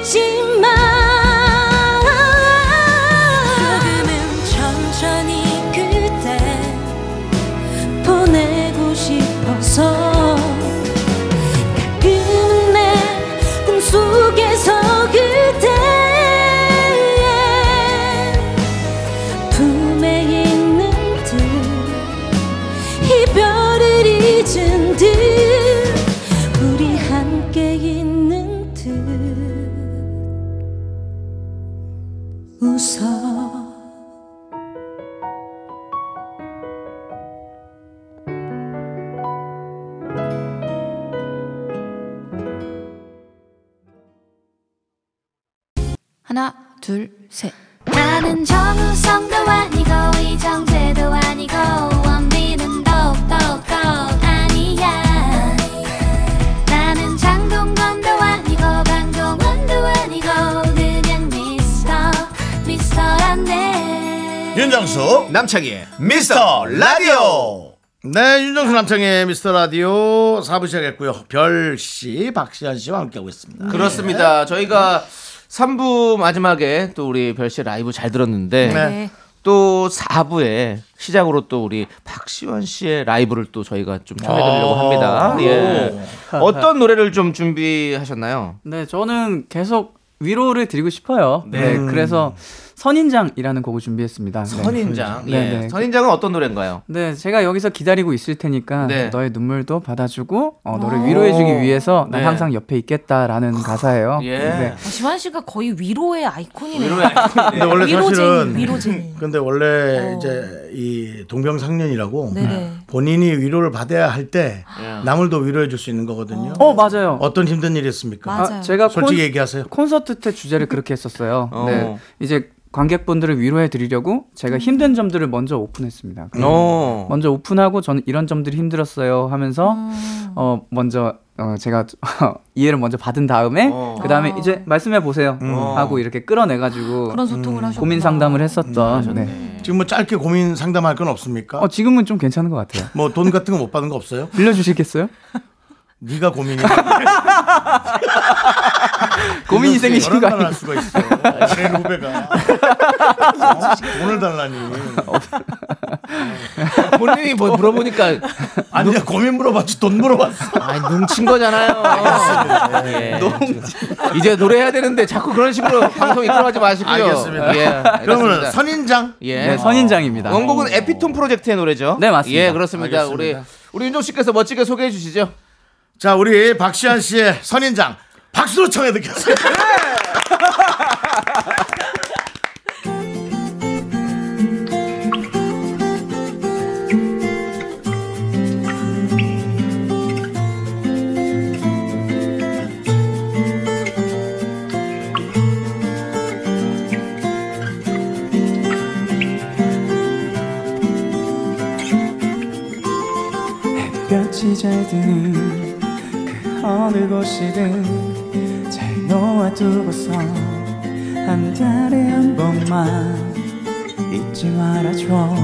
있 남창희의 미스터 라디오. 네, 윤정수 남창의 미스터 라디오 4부 시작했고요. 별씨, 박시현 씨와 함께하고 있습니다. 그렇습니다. 저희가 3부 마지막에 또 우리 별씨 라이브 잘 들었는데 네. 또 4부에 시작으로 또 우리 박시원 씨의 라이브를 또 저희가 좀 청해드리려고 합니다. 예. 어떤 노래를 좀 준비하셨나요? 네, 저는 계속 위로를 드리고 싶어요. 네, 그래서 선인장이라는 곡을 준비했습니다. 네. 선인장. 네, 예. 네. 선인장은 어떤 노래인가요? 네, 제가 여기서 기다리고 있을 테니까 네. 너의 눈물도 받아주고 어, 너를 위로해주기 위해서 난 네. 항상 옆에 있겠다라는 가사예요. 예. 네. 아, 지환 씨가 거의 위로의 아이콘이네요. 위로의 아이콘이네요. 근데 원래 사실은 위로쟁이. 근데 원래 어. 이제 이 동병상련이라고 네네. 본인이 위로를 받아야 할때 예. 남을 더 위로해 줄 수 있는 거거든요. 어, 맞아요. 어떤 힘든 일이 있습니까? 맞아요. 아, 제가 솔직히 콘, 얘기하세요. 콘서트 때 주제를 그렇게 했었어요. 어. 네. 이제 관객분들을 위로해 드리려고 제가 힘든 점들을 먼저 오픈했습니다. 어. 먼저 오픈하고 저는 이런 점들이 힘들었어요 하면서 어 먼저 어 제가 이해를 먼저 받은 다음에 어. 그 다음에 아. 이제 말씀해 보세요 하고 이렇게 끌어내 가지고 그런 소통을 하셨구나. 고민 상담을 했었던 네. 지금 뭐 짧게 고민 상담할 건 없습니까? 어 지금은 좀 괜찮은 것 같아요 뭐 돈 같은 거 못 받은 거 없어요? 빌려 주시겠어요? 네가 고민이 고민이 생기신 거 아니야? 할 수가 있어. 제일 후배가 어? 돈을 달라니. 본인이 뭐 물어보니까 아니야 고민 물어봤지 돈 물어봤어. 아, 눈친 거잖아요. 예. 이제 노래해야 되는데 자꾸 그런 식으로 방송 이끌어가지 마시고요. 알겠습니다. 예, 그러면 알겠습니다. 선인장 예. 네 선인장입니다 원곡은 에피톤 프로젝트의 노래죠. 네, 맞습니다. 예, 그렇습니다. 알겠습니다. 우리 우리 윤종 씨께서 멋지게 소개해 주시죠. 자 우리 박시환 씨의 선인장 박수로 청해 듣겠습니다. 햇볕이 잘 드는 그 어느 곳이든 잘 놓아두고서 한 달에 한 번만 잊지 말아줘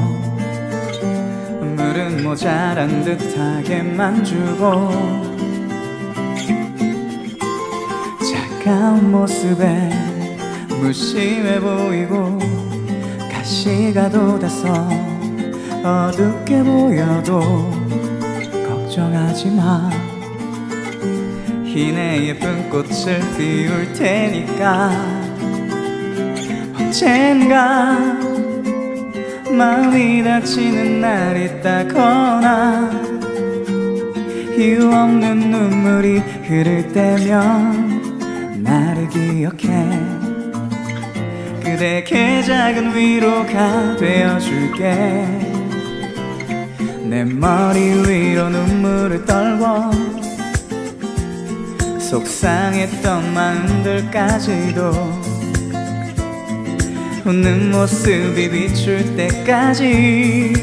물은 모자란 듯하게만 주고 차가운 모습에 무심해 보이고 가시가 돋아서 어둡게 보여도 걱정하지 마. 희내 예쁜 꽃을 피울 테니까. 언젠가 마음이 다치는 날 있다거나 이유 없는 눈물이 흐를 때면 나를 기억해. 그대에게 작은 위로가 되어줄게. 내 머리 위로 눈물을 떨고 속상했던 마음들까지도 웃는 모습이 비출 때까지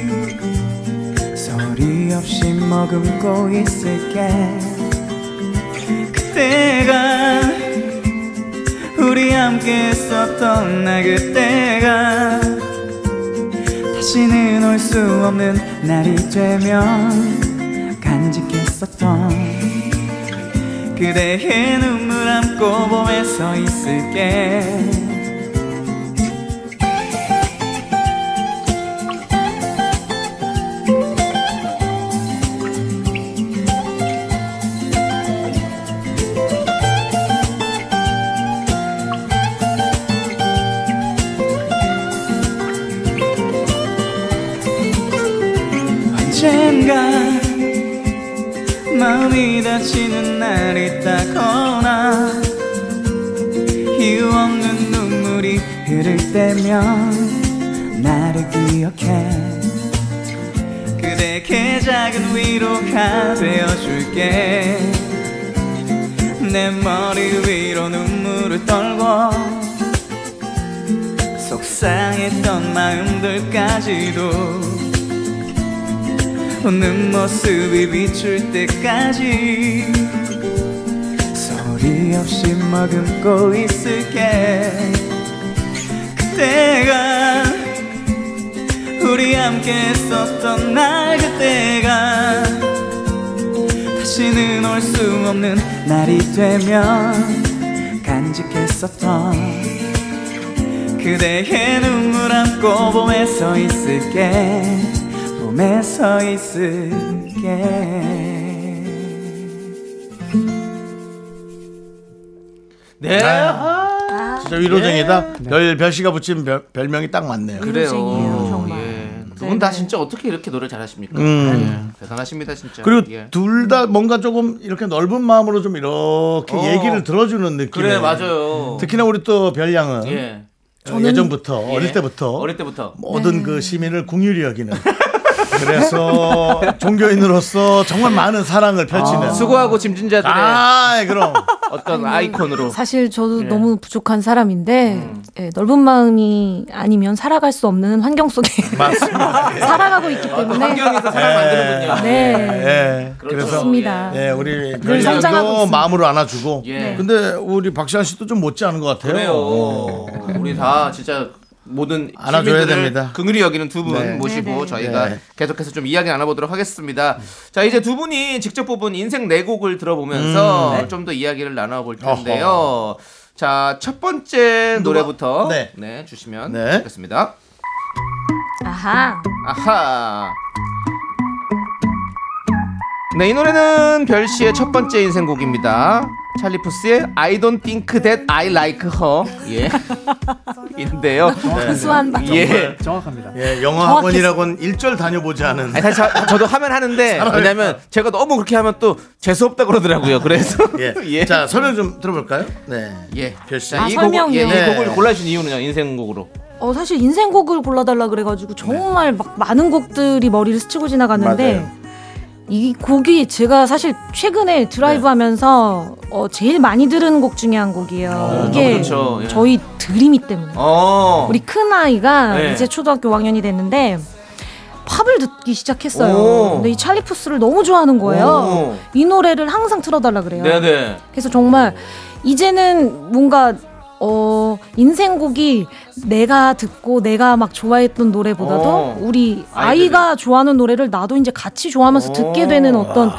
소리 없이 머금고 있을게. 그때가 우리 함께 했었던 날 그때가 다시는 올 수 없는 날이 되면 그대의 눈물 안고 봄에 서 있을게. 언젠가 마음이 다치는 때면 나를 기억해. 그대에게 작은 위로가 되어줄게. 내 머리 위로 눈물을 떨고 속상했던 마음들까지도 웃는 모습이 비출 때까지 소리 없이 머금고 있을게 그때가 우리 함께 했었던 날 그때가 다시는 올 수 없는 날이 되면 간직했었던 그대의 눈물 안고 봄에 서 있을게 봄에 서 있을게 네. 아, 진짜 위로쟁이다. 별 별씨가 붙인 별, 별명이 딱 맞네요. 그래요. 정말. 예. 두분 다 진짜 어떻게 이렇게 노래 잘하십니까? 음. 예. 대단하십니다, 진짜. 그리고 예. 둘 다 뭔가 조금 이렇게 넓은 마음으로 좀 이렇게 어. 얘기를 들어주는 느낌. 그래, 맞아요. 특히나 우리 또 별양은 예. 어, 예전부터 예. 어릴 때부터 어릴 때부터. 모든 그 시민을 궁휼히 여기는. 그래서 종교인으로서 정말 많은 사랑을 펼치는. 수고하고 짐진자들의 아, 그럼. 어떤 아이콘으로. 사실 저도 예. 너무 부족한 사람인데 예, 넓은 마음이 아니면 살아갈 수 없는 환경 속에 맞습니다. 살아가고 있기 때문에 환경에서 사람 만드는군요. 네. 예. 그렇죠. 그래서 좋습니다. 예, 우리 성장하고 별양도 있습니다. 마음으로 안아주고. 예. 근데 우리 박시환 씨도 좀 못지 않은 것 같아요. 그래요. 어. 우리 다 진짜 모든 안아줘야 됩니다. 긍휼히 여기는 두 분 네. 모시고 네네. 저희가 네. 계속해서 좀 이야기 나눠보도록 하겠습니다. 자 이제 두 분이 직접 뽑은 인생 네 곡을 들어보면서 좀더 이야기를 나눠볼 텐데요. 자첫 번째 노래부터 네. 네, 주시면 네. 좋겠습니다. 아하 아하. 네, 이 노래는 별 씨의 첫 번째 인생곡입니다. 찰리 푸스의 I don't think that I like her. 예. 인데요. 구수한 바 예. 정확합니다 예, 영어 학원이라고는 일절 다녀보지 않은. 아니, 사실 저, 저도 하면 하는데 왜냐면 제가 너무 그렇게 하면 또 재수 없다 그러더라고요. 그래서 예. 예. 자, 설명 좀 들어볼까요? 네. 예. 별씨. 자, 아, 이 곡을 예, 설명이요? 이 네. 곡을 골라주신 이유는요. 인생곡으로. 어, 사실 인생곡을 골라달라 그래가지고 정말 막 많은 곡들이 머리를 스치고 지나갔는데 맞아요. 이 곡이 제가 사실 최근에 드라이브 네. 하면서 어, 제일 많이 들은 곡 중에 한 곡이에요. 이게 그렇죠. 예. 저희 드림이 때문에 어. 우리 큰 아이가 네. 이제 초등학교 5학년이 됐는데 팝을 듣기 시작했어요. 오. 근데 이 찰리 푸스를 너무 좋아하는 거예요. 이 노래를 항상 틀어달라 그래요. 네네. 그래서 정말 이제는 뭔가 어 인생곡이 내가 듣고 내가 막 좋아했던 노래보다도 어. 우리 아이들이. 아이가 좋아하는 노래를 나도 이제 같이 좋아하면서 어. 듣게 되는 어떤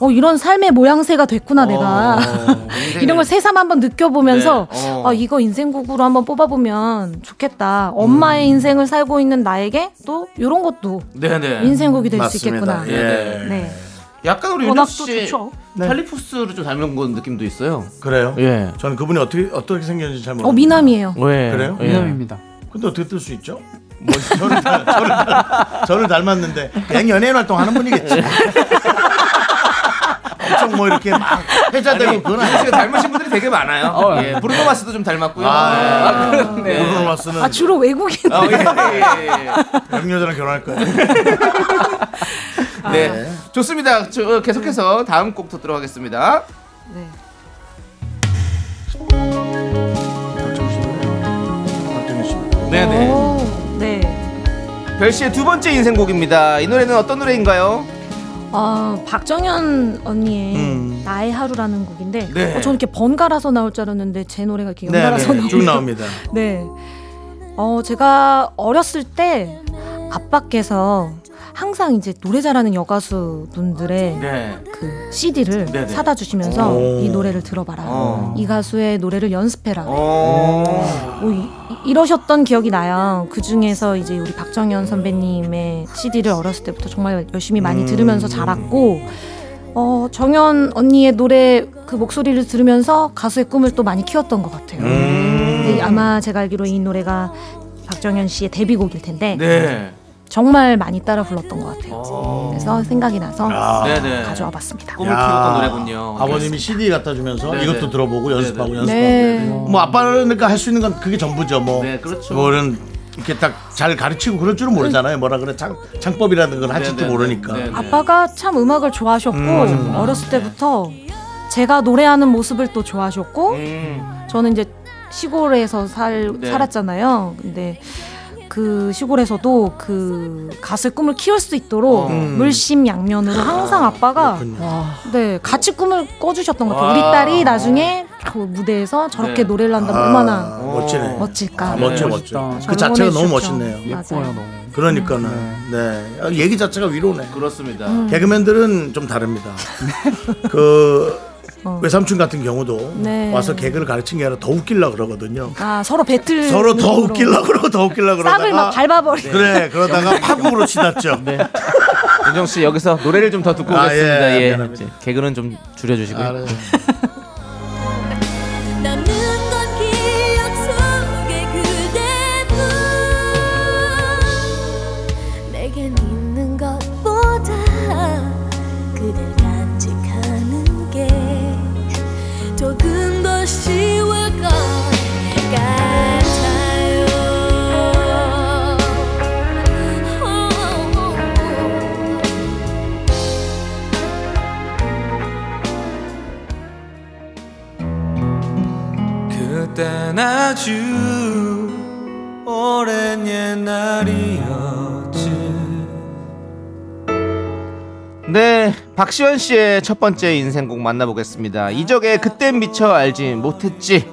어 이런 삶의 모양새가 됐구나 내가 이런 걸 새삼 한번 느껴보면서 네. 어. 아 이거 인생곡으로 한번 뽑아보면 좋겠다 엄마의 음. 인생을 살고 있는 나에게 또 이런 것도 네네. 인생곡이 될 수. 있겠구나 예. 네 약간 우리 워낙 윤정 또씨 좋죠. 찰리푸스를 좀 닮은 건 느낌도 있어요. 그래요? 예. 저는 그분이 어떻게 어떻게 생겼는지 잘 모르겠어요. 어 미남이에요 왜? 그래요? 예. 미남입니다 근데 어떻게 뜰 수 있죠? 뭐 저를, 닮, 저를, 닮, 저를 닮았는데 그냥 연예인 활동하는 분이겠지. 엄청 뭐 이렇게 막 윤정 씨가 아니에요. 닮으신 분들이 되게 많아요. 어. 예. 브루노 마스도 좀 닮았고요. 아, 그렇네. 오늘 마스는 아 주로 외국인 어, 예, 예, 예. 영여자랑 결혼할 거예요. 네. 좋습니다. 저, 어, 계속해서 다음 곡 듣도록 하겠습니다. 네. 네네. 오, 네. 별 씨의 두 번째 인생곡입니다. 이 노래는 어떤 노래인가요? 어, 박정현 언니의 음. 나의 하루라는 곡인데 네. 어, 저는 이렇게 번갈아서 나올 줄 알았는데 제 노래가 이렇게 네, 연달아서 네, 쭉 나오네요. 나옵니다. 네. 어, 제가 어렸을 때 아빠께서 항상 이제 노래 잘하는 여가수 분들의 네. 그 CD를 네 네. 사다 주시면서 오. 이 노래를 들어봐라. 어. 이 가수의 노래를 연습해라. 어. 뭐 이, 이러셨던 기억이 나요. 그 중에서 이제 우리 박정현 선배님의 CD를 어렸을 때부터 정말 열심히 많이 들으면서 자랐고, 어, 정현 언니의 노래 그 목소리를 들으면서 가수의 꿈을 또 많이 키웠던 것 같아요. 음. 근데 아마 제가 알기로 이 노래가 박정현 씨의 데뷔곡일 텐데 네. 정말 많이 따라 불렀던 것 같아요. 어. 그래서 생각이 나서 아. 네네. 가져와 봤습니다. 꿈을 야, 키웠던 노래군요. 아버님이 CD 갖다 주면서 네, 이것도 네. 들어보고 네, 연습하고 네. 연습하고. 네. 뭐 아빠니까 할 수 있는 건 그게 전부죠. 뭐 네, 그렇죠. 뭐는 이렇게 딱 잘 가르치고 그럴 줄은 모르잖아요. 뭐라 그래 창 창법이라는 걸 하실지 네, 네, 모르니까. 네, 네. 아빠가 참 음악을 좋아하셨고 음. 어렸을 때부터 제가 노래하는 모습을 또 좋아하셨고 음. 저는 이제 시골에서 살 네. 살았잖아요. 근데 그 시골에서도 그 가수의 꿈을 키울 수 있도록 음. 물심양면으로 항상 아빠가 네 같이 꿈을 꿔주셨던 것 같아요. 우리 와. 딸이 나중에 그 무대에서 저렇게 네. 노래를 한다면 아, 얼마나 멋지네. 멋질까. 아, 멋져 네. 멋져. 그 자체가 너무. 멋있네요. 예뻐요 맞아요. 너무 그러니까는 네 아, 얘기 자체가 위로네. 그렇습니다. 음. 개그맨들은 좀 다릅니다. 그 어. 외삼촌 같은 경우도 네. 와서 개그를 가르친 게 아니라 더 웃기려 그러거든요. 아 서로 배틀 서로 더 웃기려 그러고 더 웃기려 그러다가 싹을 막 밟아버리. 그래 그러다가 파국으로 치닫죠. 윤정 씨 여기서 노래를 좀 더 듣고 아, 오겠습니다. 예, 예. 개그는 좀 줄여주시고요. 아, 네. 아주 오랜 옛날이었지 네, 박시원 씨의 첫 번째 인생곡 만나보겠습니다. 이적의 그땐 미처 알지 못했지.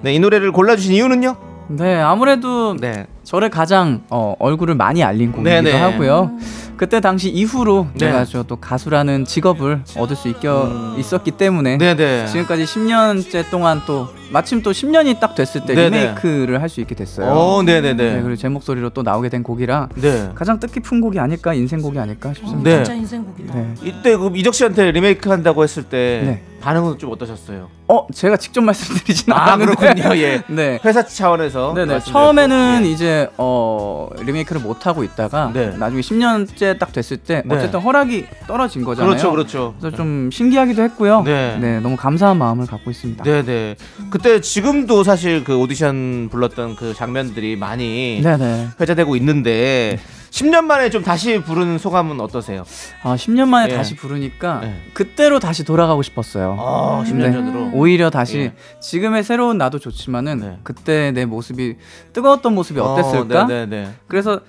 네, 이 노래를 골라주신 이유는요? 네, 아무래도 네, 저를 가장 어, 얼굴을 많이 알린 곡이기도 네네. 하고요. 그때 당시 이후로 네. 제가 저또 가수라는 직업을 얻을 수 있겨, 있었기 때문에 네, 네. 지금까지 10년째 동안 또 마침 또 10년이 딱 됐을 때 네네. 리메이크를 할 수 있게 됐어요. 어, 네, 네, 네, 네. 그리고 제 목소리로 또 나오게 된 곡이라 네. 가장 뜻깊은 곡이 아닐까 인생곡이 아닐까 싶습니다. 네. 진짜 인생곡이다. 네. 이때 그 이적 씨한테 리메이크 한다고 했을 때 네. 반응은 좀 어떠셨어요? 어, 제가 직접 말씀드리진 아, 않았는데. 그렇군요. 예. 네. 회사 차원에서 네네. 말씀드렸고. 처음에는 예. 이제 어 리메이크를 못 하고 있다가 네. 나중에 10년째 딱 됐을 때 네. 어쨌든 허락이 떨어진 거잖아요. 그렇죠, 그렇죠. 그래서 좀 신기하기도 했고요. 네. 너무 감사한 마음을 갖고 있습니다. 네, 네. 그때 지금도 사실 그 오디션 불렀던 그 장면들이 많이 네네. 회자되고 있는데 10년 만에 좀 다시 부른 소감은 어떠세요? 아 10년 만에 예. 다시 부르니까 네. 그때로 다시 돌아가고 싶었어요. 아, 10년 네. 전으로. 오히려 다시 예. 지금의 새로운 나도 좋지만은 네. 그때 내 모습이 뜨거웠던 모습이 어땠을까? 어, 네, 네, 네. 그래서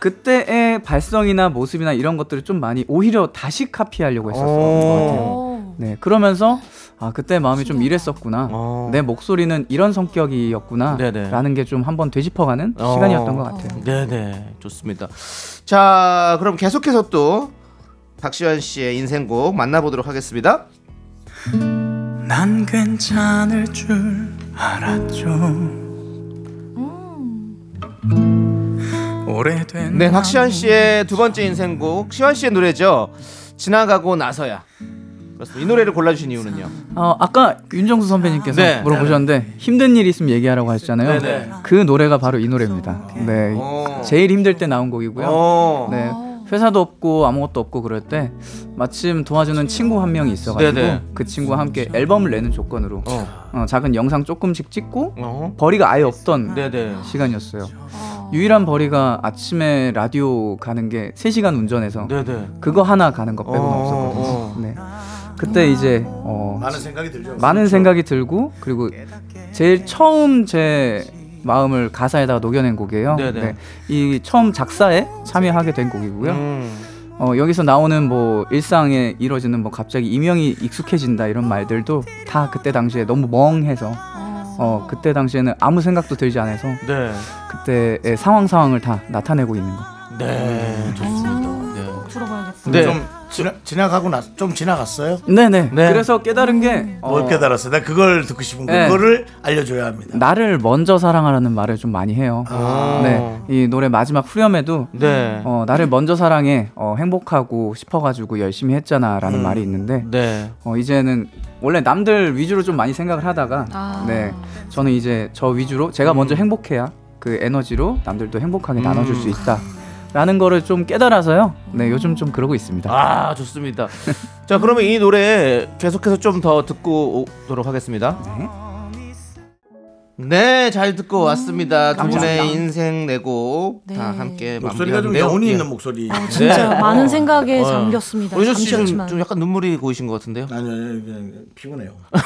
그때의 발성이나 모습이나 이런 것들을 좀 많이 오히려 다시 카피하려고 했었던 것 같아요. 오. 네, 그러면서 아 그때 마음이 좀 이랬었구나. 어. 내 목소리는 이런 성격이었구나. 네네. 라는 게 좀 한번 되짚어가는 어. 시간이었던 것 같아요. 네네 좋습니다. 자 그럼 계속해서 또 박시환 씨의 인생곡 만나보도록 하겠습니다. 난 괜찮을 줄 알았죠 오래된 네 박시환 씨의 두 번째 인생곡 시환 씨의 노래죠. 지나가고 나서야. 그렇습니다. 이 노래를 골라주신 이유는요. 어, 아까 윤정수 선배님께서 네. 물어보셨는데 힘든 일 있으면 얘기하라고 하셨잖아요. 네네. 그 노래가 바로 이 노래입니다. 네, 오. 제일 힘들 때 나온 곡이고요. 어. 네, 회사도 없고 아무것도 없고 그럴 때 마침 도와주는 친구 한 명이 있어가지고 네네. 그 친구와 함께 앨범을 내는 조건으로 어. 어, 작은 영상 조금씩 찍고 어. 벌이가 아예 없던 네네. 시간이었어요. 유일한 벌이가 아침에 라디오 가는 게 3시간 운전해서 네네. 그거 하나 가는 것 빼고는 어, 없었거든요. 어. 네. 그때 이제 어, 많은 생각이 들죠. 많은 생각이 들고 그리고 제일 처음 제 마음을 가사에다가 녹여낸 곡이에요. 네네. 네. 이 처음 작사에 참여하게 된 곡이고요. 음. 어, 여기서 나오는 뭐 일상에 이루어지는 뭐 갑자기 이명이 익숙해진다 이런 말들도 다 그때 당시에 너무 멍해서 어 그때 당시에는 아무 생각도 들지 않아서 네. 그때의 상황 상황을 다 나타내고 있는 거. 네. 좋습니다. 네. 들어봐야겠다. 네. 좀 지나, 지나가고 나 좀 지나갔어요? 네네. 네. 그래서 깨달은 게 어, 뭘 깨달았어요? 나 그걸 듣고 싶은 거 네. 그거를 알려줘야 합니다. 나를 먼저 사랑하라는 말을 좀 많이 해요. 아. 네. 이 노래 마지막 후렴에도 네. 어, 나를 먼저 사랑해 어, 행복하고 싶어가지고 열심히 했잖아 라는 음. 말이 있는데 네. 어, 이제는 원래 남들 위주로 좀 많이 생각을 하다가 아. 네 저는 이제 저 위주로 제가 먼저 행복해야 그 에너지로 남들도 행복하게 나눠줄 수 있다. 라는 거를 좀 깨달아서요. 네, 요즘 좀 그러고 있습니다. 아 좋습니다. 자 그러면 이 노래 계속해서 좀 더 듣고 오도록 하겠습니다. 네, 잘 듣고 왔습니다. 두 분의 인생 내곡 네. 다 함께 목소리가 좀 마무리하는데요. 여운이 예. 있는 목소리. 진짜 네. 많은 생각에 어. 잠겼습니다. 오희정 씨좀 잠시였지만. 좀 약간 눈물이 고이신 것 같은데요. 아니요, 아니요, 그냥 피곤해요.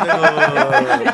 네,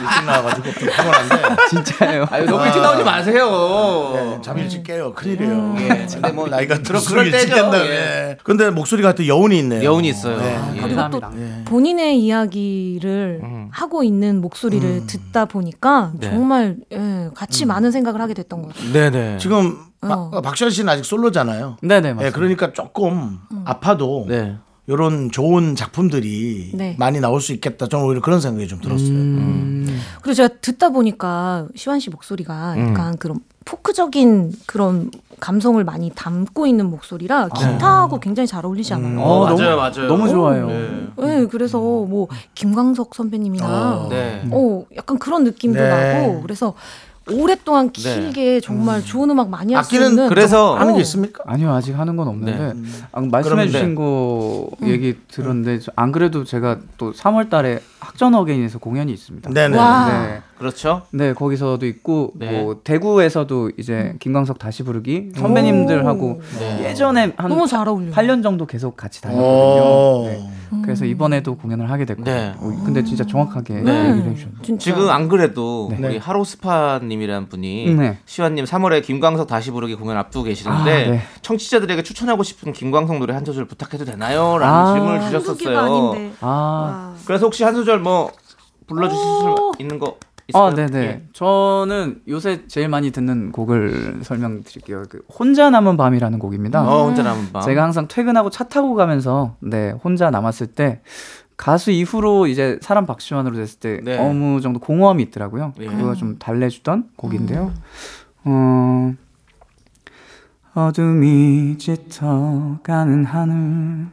일찍 나와가지고 좀 피곤한데 진짜예요. 아유 너무 일찍 나오지 마세요. 네, 잠 일찍 깨요. 큰일이에요. 예, 근데 뭐 나이가 들수록 그럴 일찍 때죠. 깬다. 예. 예. 근데 목소리가 하여튼 여운이 있네요. 여운이 있어요. 네. 예. 그리고 또 감사합니다. 본인의 이야기를 음. 하고 있는 목소리를 듣다 보니까 네. 정말 예, 같이 많은 생각을 하게 됐던 것 같아요. 네네. 지금 어. 박- 박시현 씨는 아직 솔로잖아요. 네네 예, 맞습니다. 그러니까 조금 아파도 네. 이런 좋은 작품들이 네. 많이 나올 수 있겠다. 저는 오히려 그런 생각이 좀 들었어요. 음. 그리고 제가 듣다 보니까 시완 씨 목소리가 음. 약간 그런 포크적인 그런 감성을 많이 담고 있는 목소리라 네. 기타하고 굉장히 잘 어울리지 않아요? 어, 맞아요, 너무, 맞아요. 너무 좋아요. 네, 그래서 뭐 김광석 선배님이나 어. 네. 어, 약간 그런 느낌도 네. 나고 그래서 오랫동안 길게 정말 좋은 음악 많이 할 수 있는 그래서 하는 어. 게 있습니까? 아니요 아직 하는 건 없는데 네. 아, 말씀해 그럼 주신 거 얘기 들었는데 저- 안 그래도 제가 또 3월달에 학전 어게인에서 공연이 있습니다. 네네. 와. 네. 그렇죠. 네 거기서도 있고 네. 뭐 대구에서도 이제 김광석 다시 부르기 선배님들하고 네. 예전에 한 너무 잘 어울려요. 8년 정도 계속 같이 오. 다녔거든요. 네. 그래서 이번에도 공연을 하게 됐고 네. 어, 근데 진짜 정확하게 네. 얘기를 해 주셨네요. 진짜. 지금 안 그래도 네. 우리 하로스파 님이라는 분이 네. 시완님 3월에 김광석 다시 부르기 공연 앞두고 계시는데 아, 네. 청취자들에게 추천하고 싶은 김광석 노래 한 소절 부탁해도 되나요? 라는 아. 질문을 주셨었어요. 아닌데. 아, 와. 그래서 혹시 한 소절 뭐 불러주실 수 있는 거 있어요? 아, 네네. 저는 요새 제일 많이 듣는 곡을 설명드릴게요. 그 혼자 남은 밤이라는 곡입니다. 어, 혼자 남은 밤. 제가 항상 퇴근하고 차 타고 가면서 네 혼자 남았을 때 가수 이후로 이제 사람 박시환으로 됐을 때 네. 어느 정도 공허함이 있더라고요. 예. 그거 좀 달래주던 곡인데요. 어, 어둠이 짙어가는 하늘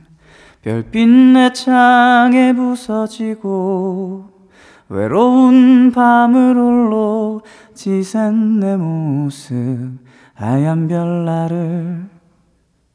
별빛 내 창에 부서지고 외로운 밤을 홀로 지샌 내 모습 하얀 별나를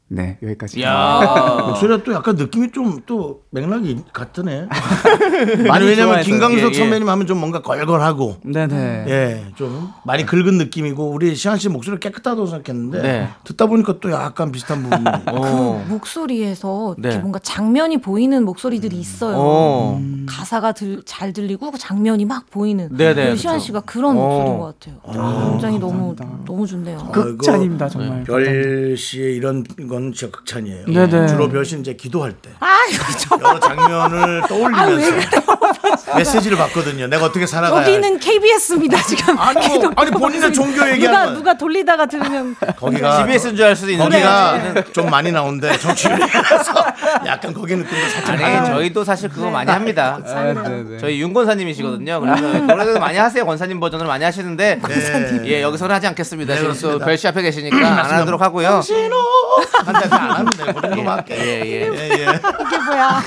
네 여기까지 야. 목소리가 또 약간 느낌이 좀 또 맥락이 같으네. 아니 왜냐면. 김광석 예, 예. 선배님 하면 좀 뭔가 걸걸하고 네네 예, 좀 많이 긁은 느낌이고 우리 시한 씨 목소리 깨끗하다고 생각했는데 네. 듣다 보니까 또 약간 비슷한 부분이. 어. 목소리에서 네. 이렇게 뭔가 장면이 보이는 목소리들이 있어요. 어. 가사가 들, 잘 들리고 그 장면이 막 보이는. 네네, 그리고 시환 그렇죠. 씨가 그런 어. 목소리인 것 같아요. 굉장히 너무 너무 좋네요. 극찬입니다 정말 별 씨의 이런 건 진짜 극찬이에요. 네네. 주로 별씨 이제 기도할 때 아 이거 저 여러 장면을 떠올리면서 메시지를 받거든요. 내가 어떻게 살아가야 여기는 KBS입니다 지금. 아니, 뭐, 아니, 본인의 종교 얘기하는 누가 거야. 누가 돌리다가 들으면 거기가 GBS인 줄 알 수도 있는데 거기가 좀 많이 나오는데 정치율이라서 약간 거기 느낌도 살짝 아니 나요. 저희도 사실 그거 많이 합니다. 아, 네 네. 저희 윤 권사님이시거든요. 그래서 노래도 많이 하세요. 권사님 버전을 많이 하시는데 예 여기서는 하지 않겠습니다. 네, 지금 또. 별씨 앞에 계시니까 안 하도록 하고요. 한대 안 하면 돼. 그 정도만 할게. 예 예. 예, 예. 이게 뭐야?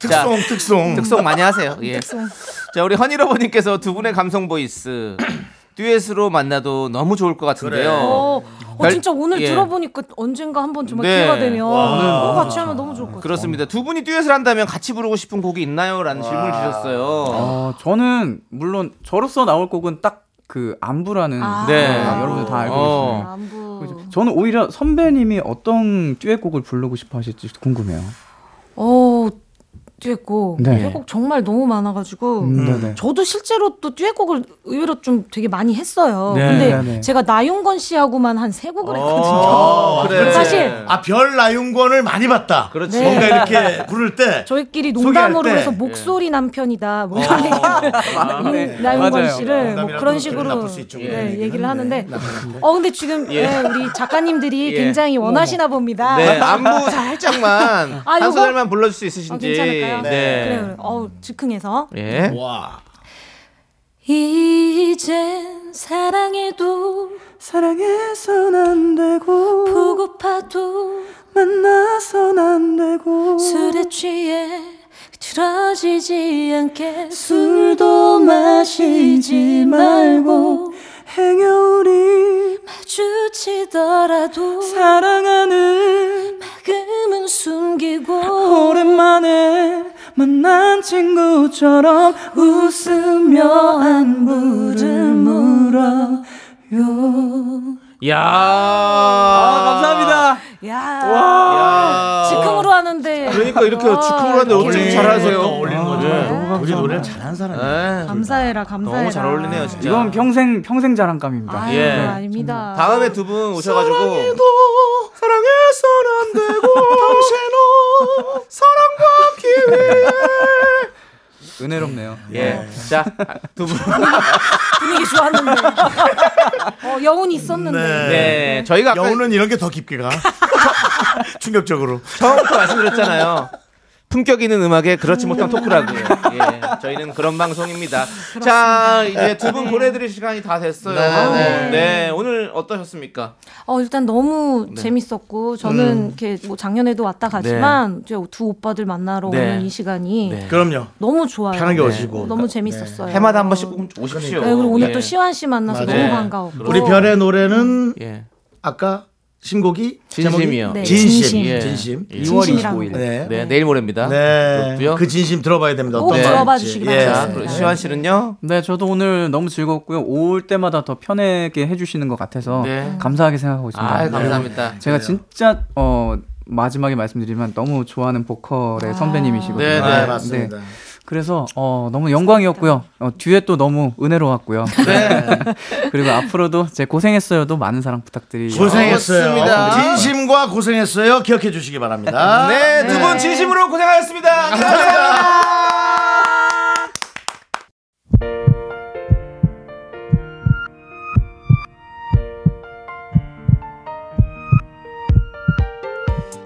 특송, 특송. 특송 많이 하세요. 예. 자 우리 허니러버님께서 두 분의 감성 voice 듀엣으로 만나도 너무 좋을 것 같은데요. 어, 어, 별- 진짜 오늘 예. 들어보니까 언젠가 한번 정말 네. 기회가 되면 어, 같이 하면 너무 좋을 것 같아요. 그렇습니다. 두 분이 듀엣을 한다면 같이 부르고 싶은 곡이 있나요?라는 질문을 주셨어요. 어, 저는 물론 저로서 나올 곡은 딱 그 안부라는 아. 네. 아, 여러분들 다 알고 어. 계시네요. 안부. 그죠? 저는 오히려 선배님이 어떤 듀엣곡을 부르고 싶어 하실지 궁금해요. 어 듀엣곡 네. 듀엣곡 정말 너무 많아가지고 음, 네네. 저도 실제로 또 듀엣곡을 의외로 좀 되게 많이 했어요. 네, 근데 네. 제가 나윤건 씨하고만 한 세 곡을 했거든요. 어, 그래. 사실 아, 별 나윤권을 많이 봤다. 그렇지. 뭔가 이렇게 부를 때. 저희끼리 농담으로 때. 해서 목소리 남편이다 뭐 이런 얘기를 네. 나윤건 맞아요. 씨를 뭐 그런 식으로. 네, 예. 얘기를 하는데. 어 근데 지금 예, 우리 작가님들이 예. 굉장히 원하시나 봅니다. 네, 안무 살짝만 아, 한? 소절만 불러줄 수 어, 있으신지. 괜찮을까요? 네. 그래요. 그래요. 어 즉흥해서 예. 와. 이젠 사랑해도 사랑해선 안 되고 보고파도 만나선 안 되고 술에 취해 틀어지지 않게 술도 마시지 말고 행여우리 마주치더라도 사랑하는 마음은 숨기고 오랜만에 만난 친구처럼 웃으며 안부를 물어요. 야. 아, 감사합니다. 야 야. 즉흥으로 하는데 그러니까 이렇게 아, 즉흥으로 하는데 어떻게 네. 잘하세요? 어울리는 거죠. 네. 우리 노래를 잘하는 사람이에요. 네. 감사해라 감사해라 너무 잘 어울리네요, 진짜. 이건 평생 평생 자랑감입니다. 아유, 예. 아닙니다. 다음에 두 분 오셔가지고 사랑해선 안 되고 당신은 사랑받기 위해 은혜롭네요. 예. 자, 두 분. 분위기 좋았는데. 어, 여운이 있었는데. 네. 저희가 아까 여우는 이런 게 더 깊게 가. 충격적으로. 처음부터 말씀드렸잖아요. 품격 있는 음악에 그렇지 못한 토크라고요. 예, 저희는 그런 방송입니다. 자, 이제 두 분 보내드릴 시간이 다 됐어요. 네, 네, 오늘 어떠셨습니까? 어, 일단 너무 네. 재밌었고, 저는 이렇게 뭐 작년에도 왔다 갔지만, 이제 두 오빠들 만나러 네. 오는 이 시간이 네. 그럼요. 너무 좋아요. 편하게 네. 오시고. 어, 너무 재밌었어요. 해마다 한 번씩 꼭 오십시오. 네, 그리고 오늘 예. 또 시완 씨 만나서 맞아요. 너무 반가웠고. 우리 별의 노래는 예. 아까 신곡이 진심이요. 네, 진심. 진심. 예. 진심. 2월 진심이라는 25일. 네. 네, 내일 모레입니다. 네. 그렇고요. 그 진심 들어봐야 됩니다. 꼭 어떤 들어봐. 주시기 예. 자, 바랍니다. 시환 씨는요? 네, 저도 오늘 너무 즐겁고요. 올 때마다 더 편하게 해 주시는 것 같아서 네. 감사하게 생각하고 있습니다. 아, 네. 감사합니다. 제가 진짜 어 마지막에 말씀드리면 너무 좋아하는 보컬의 선배님이시거든요. 네, 네, 네. 맞습니다. 그래서 어 너무 영광이었고요. 어, 듀엣도 너무 은혜로웠고요. 네. 그리고 앞으로도 제 고생했어요도 많은 사랑 부탁드리고 고생했어요. 진심과 고생했어요. 기억해 주시기 바랍니다. 네, 두 분 진심으로 고생하셨습니다. 감사합니다.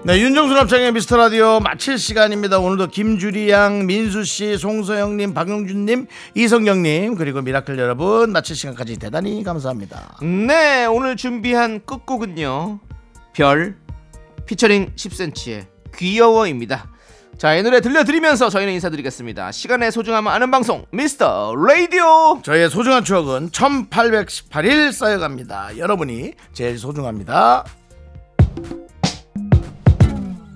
네, 윤정수 남창희의 미스터 라디오 마칠 시간입니다. 오늘도 김주리 양, 민수 씨, 송소영님, 박용준님, 이성경 님 그리고 미라클 여러분 마칠 시간까지 대단히 감사합니다. 네, 오늘 준비한 끝곡은요. 별 피처링 10cm의 귀여워입니다. 자, 이 노래 들려드리면서 저희는 인사드리겠습니다. 시간의 소중함을 아는 방송 미스터 라디오. 저희의 소중한 추억은 1818일 쌓여갑니다. 여러분이 제일 소중합니다.